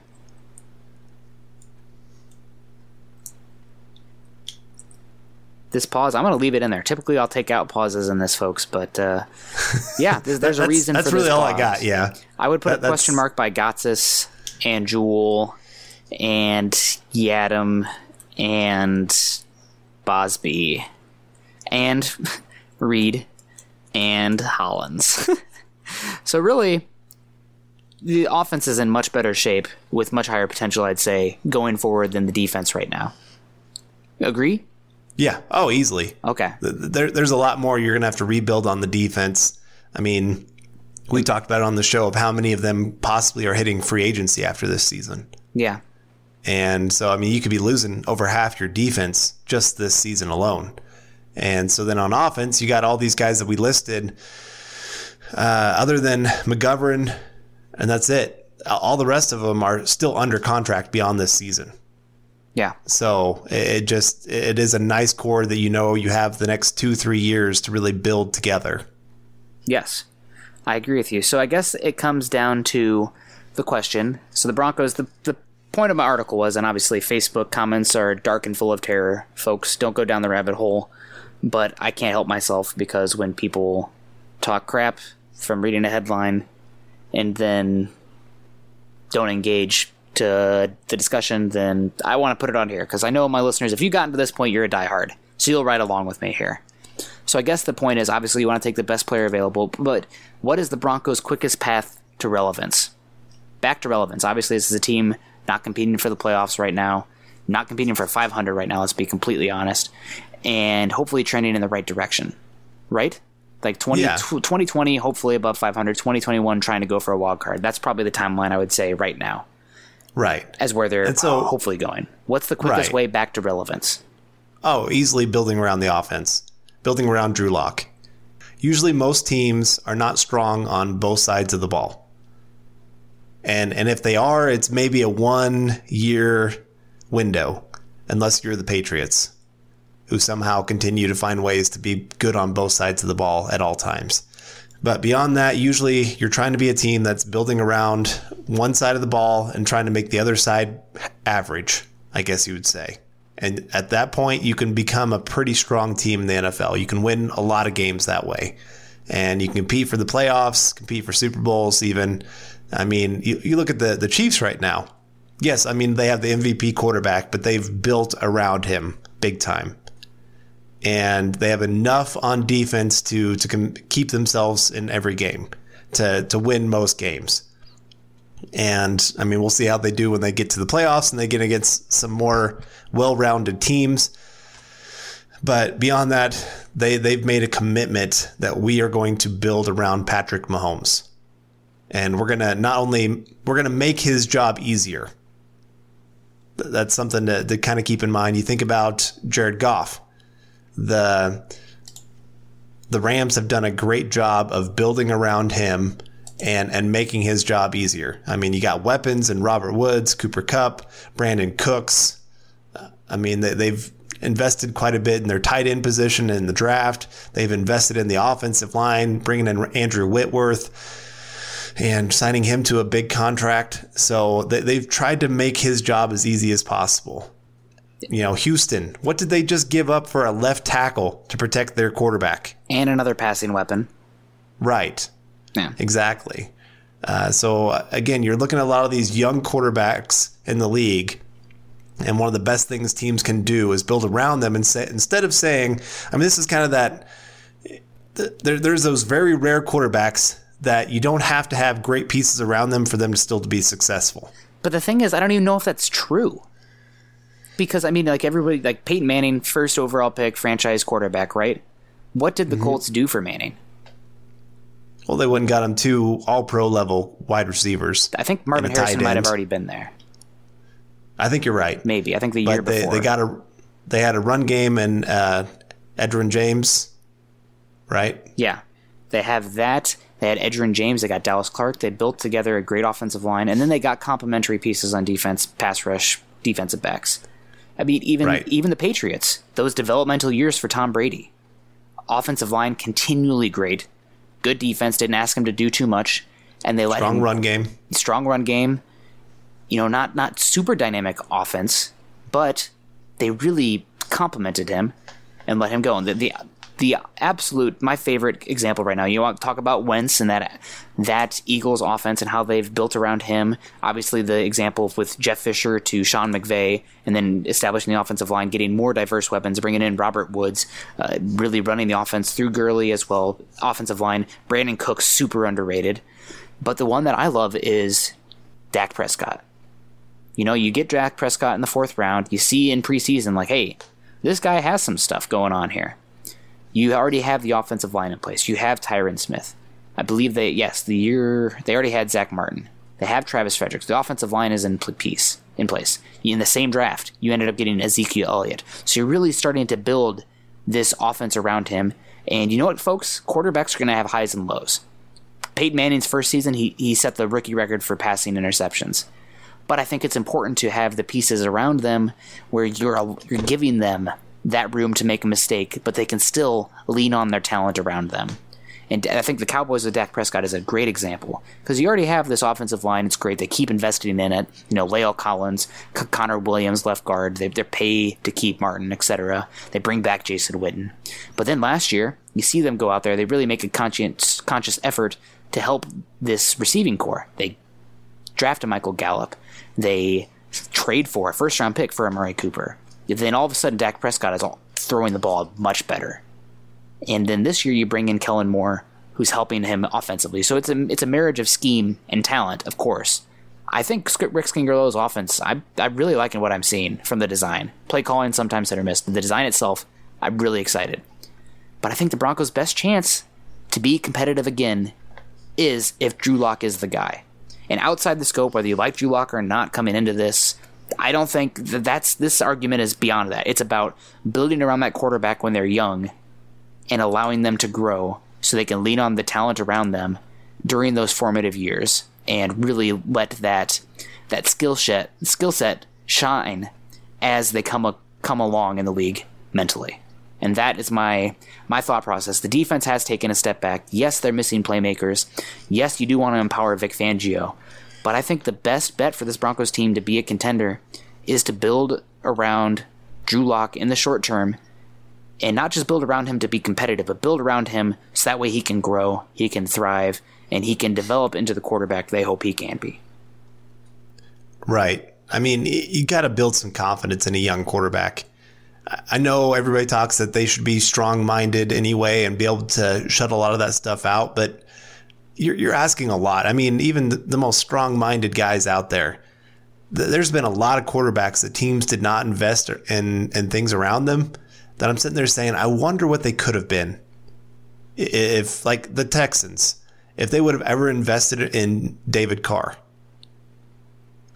This pause, I'm going to leave it in there. Typically, I'll take out pauses in this, folks, but uh, yeah, there's, there's a reason That's really all I got. Yeah. I would put That- a question mark by Gotsis and Jewell and Yiadom and Bausby and Reed and Hollins. so really, the offense is in much better shape with much higher potential, I'd say, going forward than the defense right now. Agree? Yeah. Oh, easily. Okay. There, there's a lot more you're going to have to rebuild on the defense. I mean, we talked about it on the show of how many of them possibly are hitting free agency after this season. Yeah. And so, I mean, you could be losing over half your defense just this season alone. And so then on offense, you got all these guys that we listed, uh, other than McGovern, and that's it. All the rest of them are still under contract beyond this season. Yeah. So it just it is a nice core that you know you have the next two three years to really build together. Yes, I agree with you. So I guess it comes down to the question. So the Broncos, the the point of my article was, and obviously Facebook comments are dark and full of terror. Folks, don't go down the rabbit hole. But I can't help myself because when people talk crap from reading a headline and then don't engage to the discussion, then I want to put it on here because I know my listeners, if you've gotten to this point, you're a diehard. So you'll ride along with me here. So I guess the point is obviously you want to take the best player available, but what is the Broncos' quickest path to relevance? Back to relevance. Obviously, this is a team not competing for the playoffs right now, not competing for 500 right now, let's be completely honest, and hopefully trending in the right direction, right? Like 20, Yeah. 2020, hopefully above 500, 2021 trying to go for a wild card. That's probably the timeline I would say right now Right. as where they're so- hopefully going. What's the quickest Right. way back to relevance? Oh, easily building around the offense, building around Drew Lock. Usually, most teams are not strong on both sides of the ball, and and if they are, it's maybe a one year window, unless you're the Patriots, who somehow continue to find ways to be good on both sides of the ball at all times. But beyond that, usually you're trying to be a team that's building around one side of the ball and trying to make the other side average, I guess you would say. And at that point, you can become a pretty strong team in the NFL. You can win a lot of games that way. And you can compete for the playoffs, compete for Super Bowls, even. I mean, you, you look at the, the Chiefs right now. Yes, I mean, they have the MVP quarterback, but they've built around him big time and they have enough on defense to to com- keep themselves in every game to to win most games. And I mean, we'll see how they do when they get to the playoffs and they get against some more well-rounded teams. But beyond that, they they've made a commitment that we are going to build around Patrick Mahomes. And we're going to not only we're going to make his job easier. Th- That's something to, to kind of keep in mind. You think about Jared Goff the the Rams have done a great job of building around him and and making his job easier. I mean, you got weapons and Robert Woods, Cooper Kupp, Brandin Cooks. I mean, they, they've invested quite a bit in their tight end position in the draft. They've invested in the offensive line, bringing in Andrew Whitworth and signing him to a big contract. So they, they've tried to make his job as easy as possible you know, Houston, what did they just give up for a left tackle to protect their quarterback? And another passing weapon. Right. Yeah. Exactly. Uh, so uh, again, you're looking at a lot of these young quarterbacks in the league, and one of the best things teams can do is build around them and say instead of saying, I mean, this is kind of that. There, there's those very rare quarterbacks that you don't have to have great pieces around them for them to still to be successful. But the thing is, I don't even know if that's true. Because I mean, like everybody, like Peyton Manning, first overall pick, franchise quarterback, right? What did the Mm-hmm. Colts do for Manning? Well, they wouldn't got him two All Pro level wide receivers. I think Marvin And a tight Harrison might have already been there. I think you're right. Maybe I think the year but they, before. they got a they had a run game and uh, James, right? Yeah. They have that. They had Edgerrin James. They got Dallas Clark. They built together a great offensive line, and then they got complementary pieces on defense, pass rush, defensive backs. I mean, even Right. even the Patriots, those developmental years for Tom Brady, offensive line continually great, good defense. Didn't ask him to do too much, and they let Strong run game. strong run game. You know, not not super dynamic offense, but they really complemented him and let him go. And the, the the absolute my favorite example right now. You want to talk about Wentz and that that Eagles offense and how they've built around him. Obviously, the example with Jeff Fisher to Sean McVay, and then establishing the offensive line, getting more diverse weapons, bringing in Robert Woods, uh, really running the offense through Gurley as well. Offensive line, Brandin Cooks super underrated. But the one that I love is Dak Prescott. You know, you get Dak Prescott in the fourth round. You see in preseason, like, hey, this guy has some stuff going on here. You already have the offensive line in place. You have Tyron Smith. I believe they yes, the year they already had Zach Martin. They have Travis Fredericks. The offensive line is in piece in place. In the same draft, you ended up getting Ezekiel Elliott. So you're really starting to build this offense around him. And you know what, folks? Quarterbacks are going to have highs and lows. Peyton Manning's first season, he, he set the rookie record for passing interceptions. But I think it's important to have the pieces around them where you're you're giving them that room to make a mistake, but they can still lean on their talent around them. And I think the Cowboys with Dak Prescott is a great example because you already have this offensive line. It's great. They keep investing in it. You know, La'el Collins, C- Connor Williams, left guard. They, they're pay to keep Martin, etc. They bring back Jason Witten. But then last year, you see them go out there. They really make a conscious conscious effort to help this receiving corps. They draft a Michael Gallup. They trade for a first round pick for Amari Cooper. Then all of a sudden, Dak Prescott is throwing the ball much better. And then this year you bring in Kellen Moore, who's helping him offensively. So it's a it's a marriage of scheme and talent, of course. I think Rick Scangarello's offense, I, I'm really liking what I'm seeing from the design. Play calling sometimes hit or miss. The design itself, I'm really excited. But I think the Broncos' best chance to be competitive again is if Drew Lock is the guy. And outside the scope, whether you like Drew Lock or not coming into this, I don't think that that's this argument is beyond that. It's about building around that quarterback when they're young and allowing them to grow so they can lean on the talent around them during those formative years and really let that that skill set skill set shine as they come a, come along in the league mentally. And that is my my thought process. The defense has taken a step back. Yes, they're missing playmakers. Yes, you do want to empower Vic Fangio. But I think the best bet for this Broncos team to be a contender is to build around Drew Lock in the short term and not just build around him to be competitive, but build around him so that way he can grow, he can thrive, and he can develop into the quarterback they hope he can be. Right. I mean, you got to build some confidence in a young quarterback. I know everybody talks that they should be strong minded anyway and be able to shut a lot of that stuff out, but you're, you're asking a lot. I mean, even the, the most strong minded guys out there, th- there's been a lot of quarterbacks that teams did not invest er, in, in things around them that I'm sitting there saying, I wonder what they could have been if, like the Texans, if they would have ever invested in David Carr.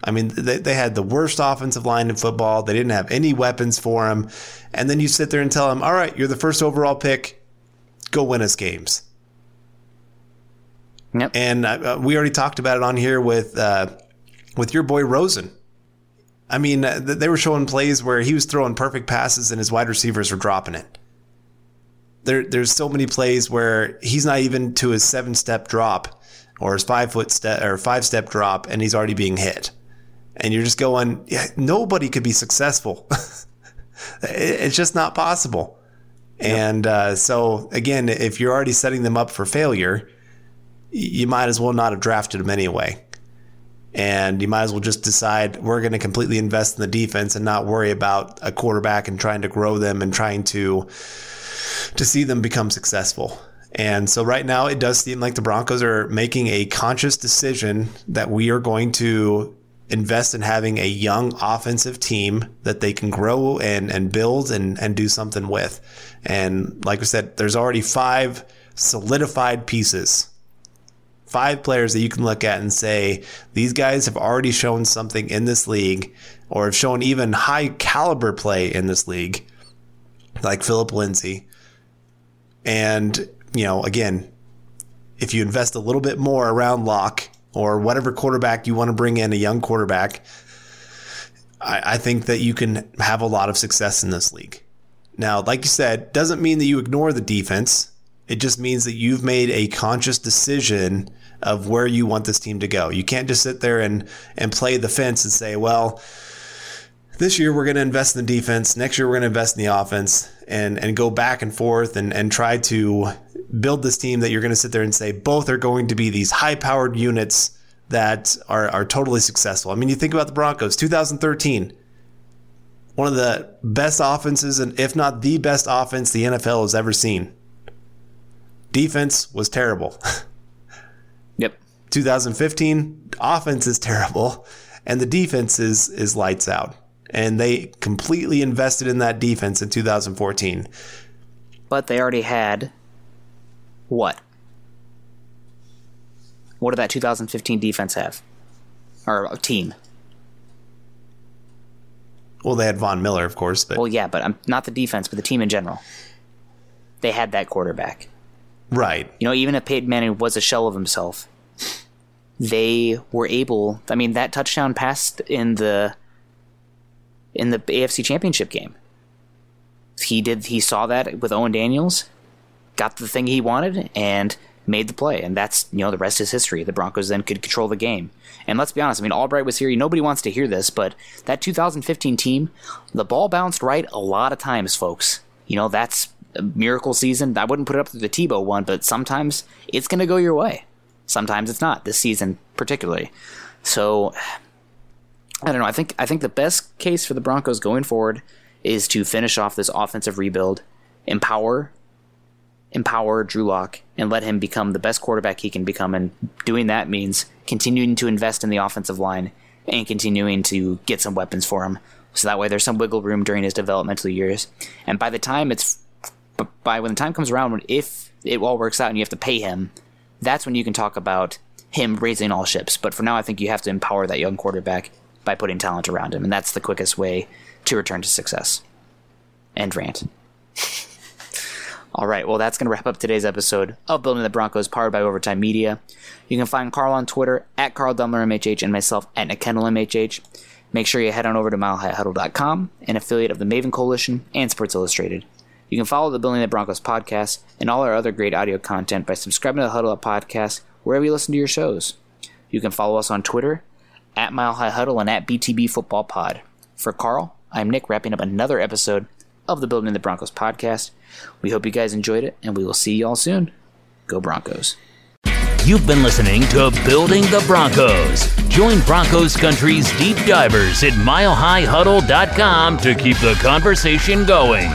I mean, they, they had the worst offensive line in football. They didn't have any weapons for him. And then you sit there and tell him, all right, you're the first overall pick. Go win us games. Yep. And uh, we already talked about it on here with uh, with your boy Rosen. I mean, uh, they were showing plays where he was throwing perfect passes and his wide receivers were dropping it. There, there's so many plays where he's not even to his seven step drop or his five foot step or five step drop, and he's already being hit. And you're just going, yeah, nobody could be successful. it's just not possible. Yep. And uh, so, again, if you're already setting them up for failure, you might as well not have drafted them anyway and you might as well just decide we're going to completely invest in the defense and not worry about a quarterback and trying to grow them and trying to to see them become successful. And so right now it does seem like the Broncos are making a conscious decision that we are going to invest in having a young offensive team that they can grow and, and build and, and do something with. And like I said, there's already five solidified pieces five players that you can look at and say these guys have already shown something in this league or have shown even high caliber play in this league, like Philip Lindsay. And, you know, again, if you invest a little bit more around Lock or whatever quarterback you want to bring in, a young quarterback, I, I think that you can have a lot of success in this league. Now, like you said, doesn't mean that you ignore the defense. It just means that you've made a conscious decision of where you want this team to go. You can't just sit there and and play the fence and say, well, this year we're going to invest in the defense. Next year we're going to invest in the offense and and go back and forth and and try to build this team that you're going to sit there and say both are going to be these high powered units that are are totally successful. I mean, you think about the Broncos, 2013 one of the best offenses and if not the best offense the NFL has ever seen. Defense was terrible. Yep. 2015 offense is terrible, and the defense is is lights out. and they completely invested in that defense in 2014. But they already had what? What did that 2015 defense have? Or a team? Well, they had Von Miller, of course, but Well, yeah, but um, not the defense, but the team in general. They had that quarterback. right. You know, even if Peyton Manning was a shell of himself, they were able. I mean, that touchdown passed in the in the AFC Championship game. He did. He saw that with Owen Daniels, got the thing he wanted, and made the play. And that's you know the rest is history. The Broncos then could control the game. And let's be honest. I mean, Albright was here. Nobody wants to hear this, but that 2015 team, the ball bounced right a lot of times, folks. You know that's a miracle season. I wouldn't put it up to the Tebow one, but sometimes it's going to go your way. Sometimes it's not. This season, particularly. So I don't know. I think I think the best case for the Broncos going forward is to finish off this offensive rebuild, empower empower Drew Lock and let him become the best quarterback he can become. And doing that means continuing to invest in the offensive line and continuing to get some weapons for him. So that way there's some wiggle room during his developmental years. And by the time it's by when the time comes around, if it all works out and you have to pay him, that's when you can talk about him raising all ships. But for now, I think you have to empower that young quarterback by putting talent around him, and that's the quickest way to return to success. End rant. All right, well, that's going to wrap up today's episode of Building the Broncos, powered by Overtime Media. You can find Carl on Twitter at Carl Dumler MHH and myself at Nick Kendell MHH. Make sure you head on over to milehighhuddle.com, an affiliate of the Maven Coalition and Sports Illustrated. You can follow the Building the Broncos podcast and all our other great audio content by subscribing to the Huddle Up podcast wherever you listen to your shows. You can follow us on Twitter at Mile High Huddle and at BTB Football Pod. For Carl, I'm Nick, wrapping up another episode of the Building the Broncos podcast. We hope you guys enjoyed it, and we will see you all soon. Go Broncos. You've been listening to Building the Broncos. Join Broncos Country's deep divers at milehighhuddle.com to keep the conversation going.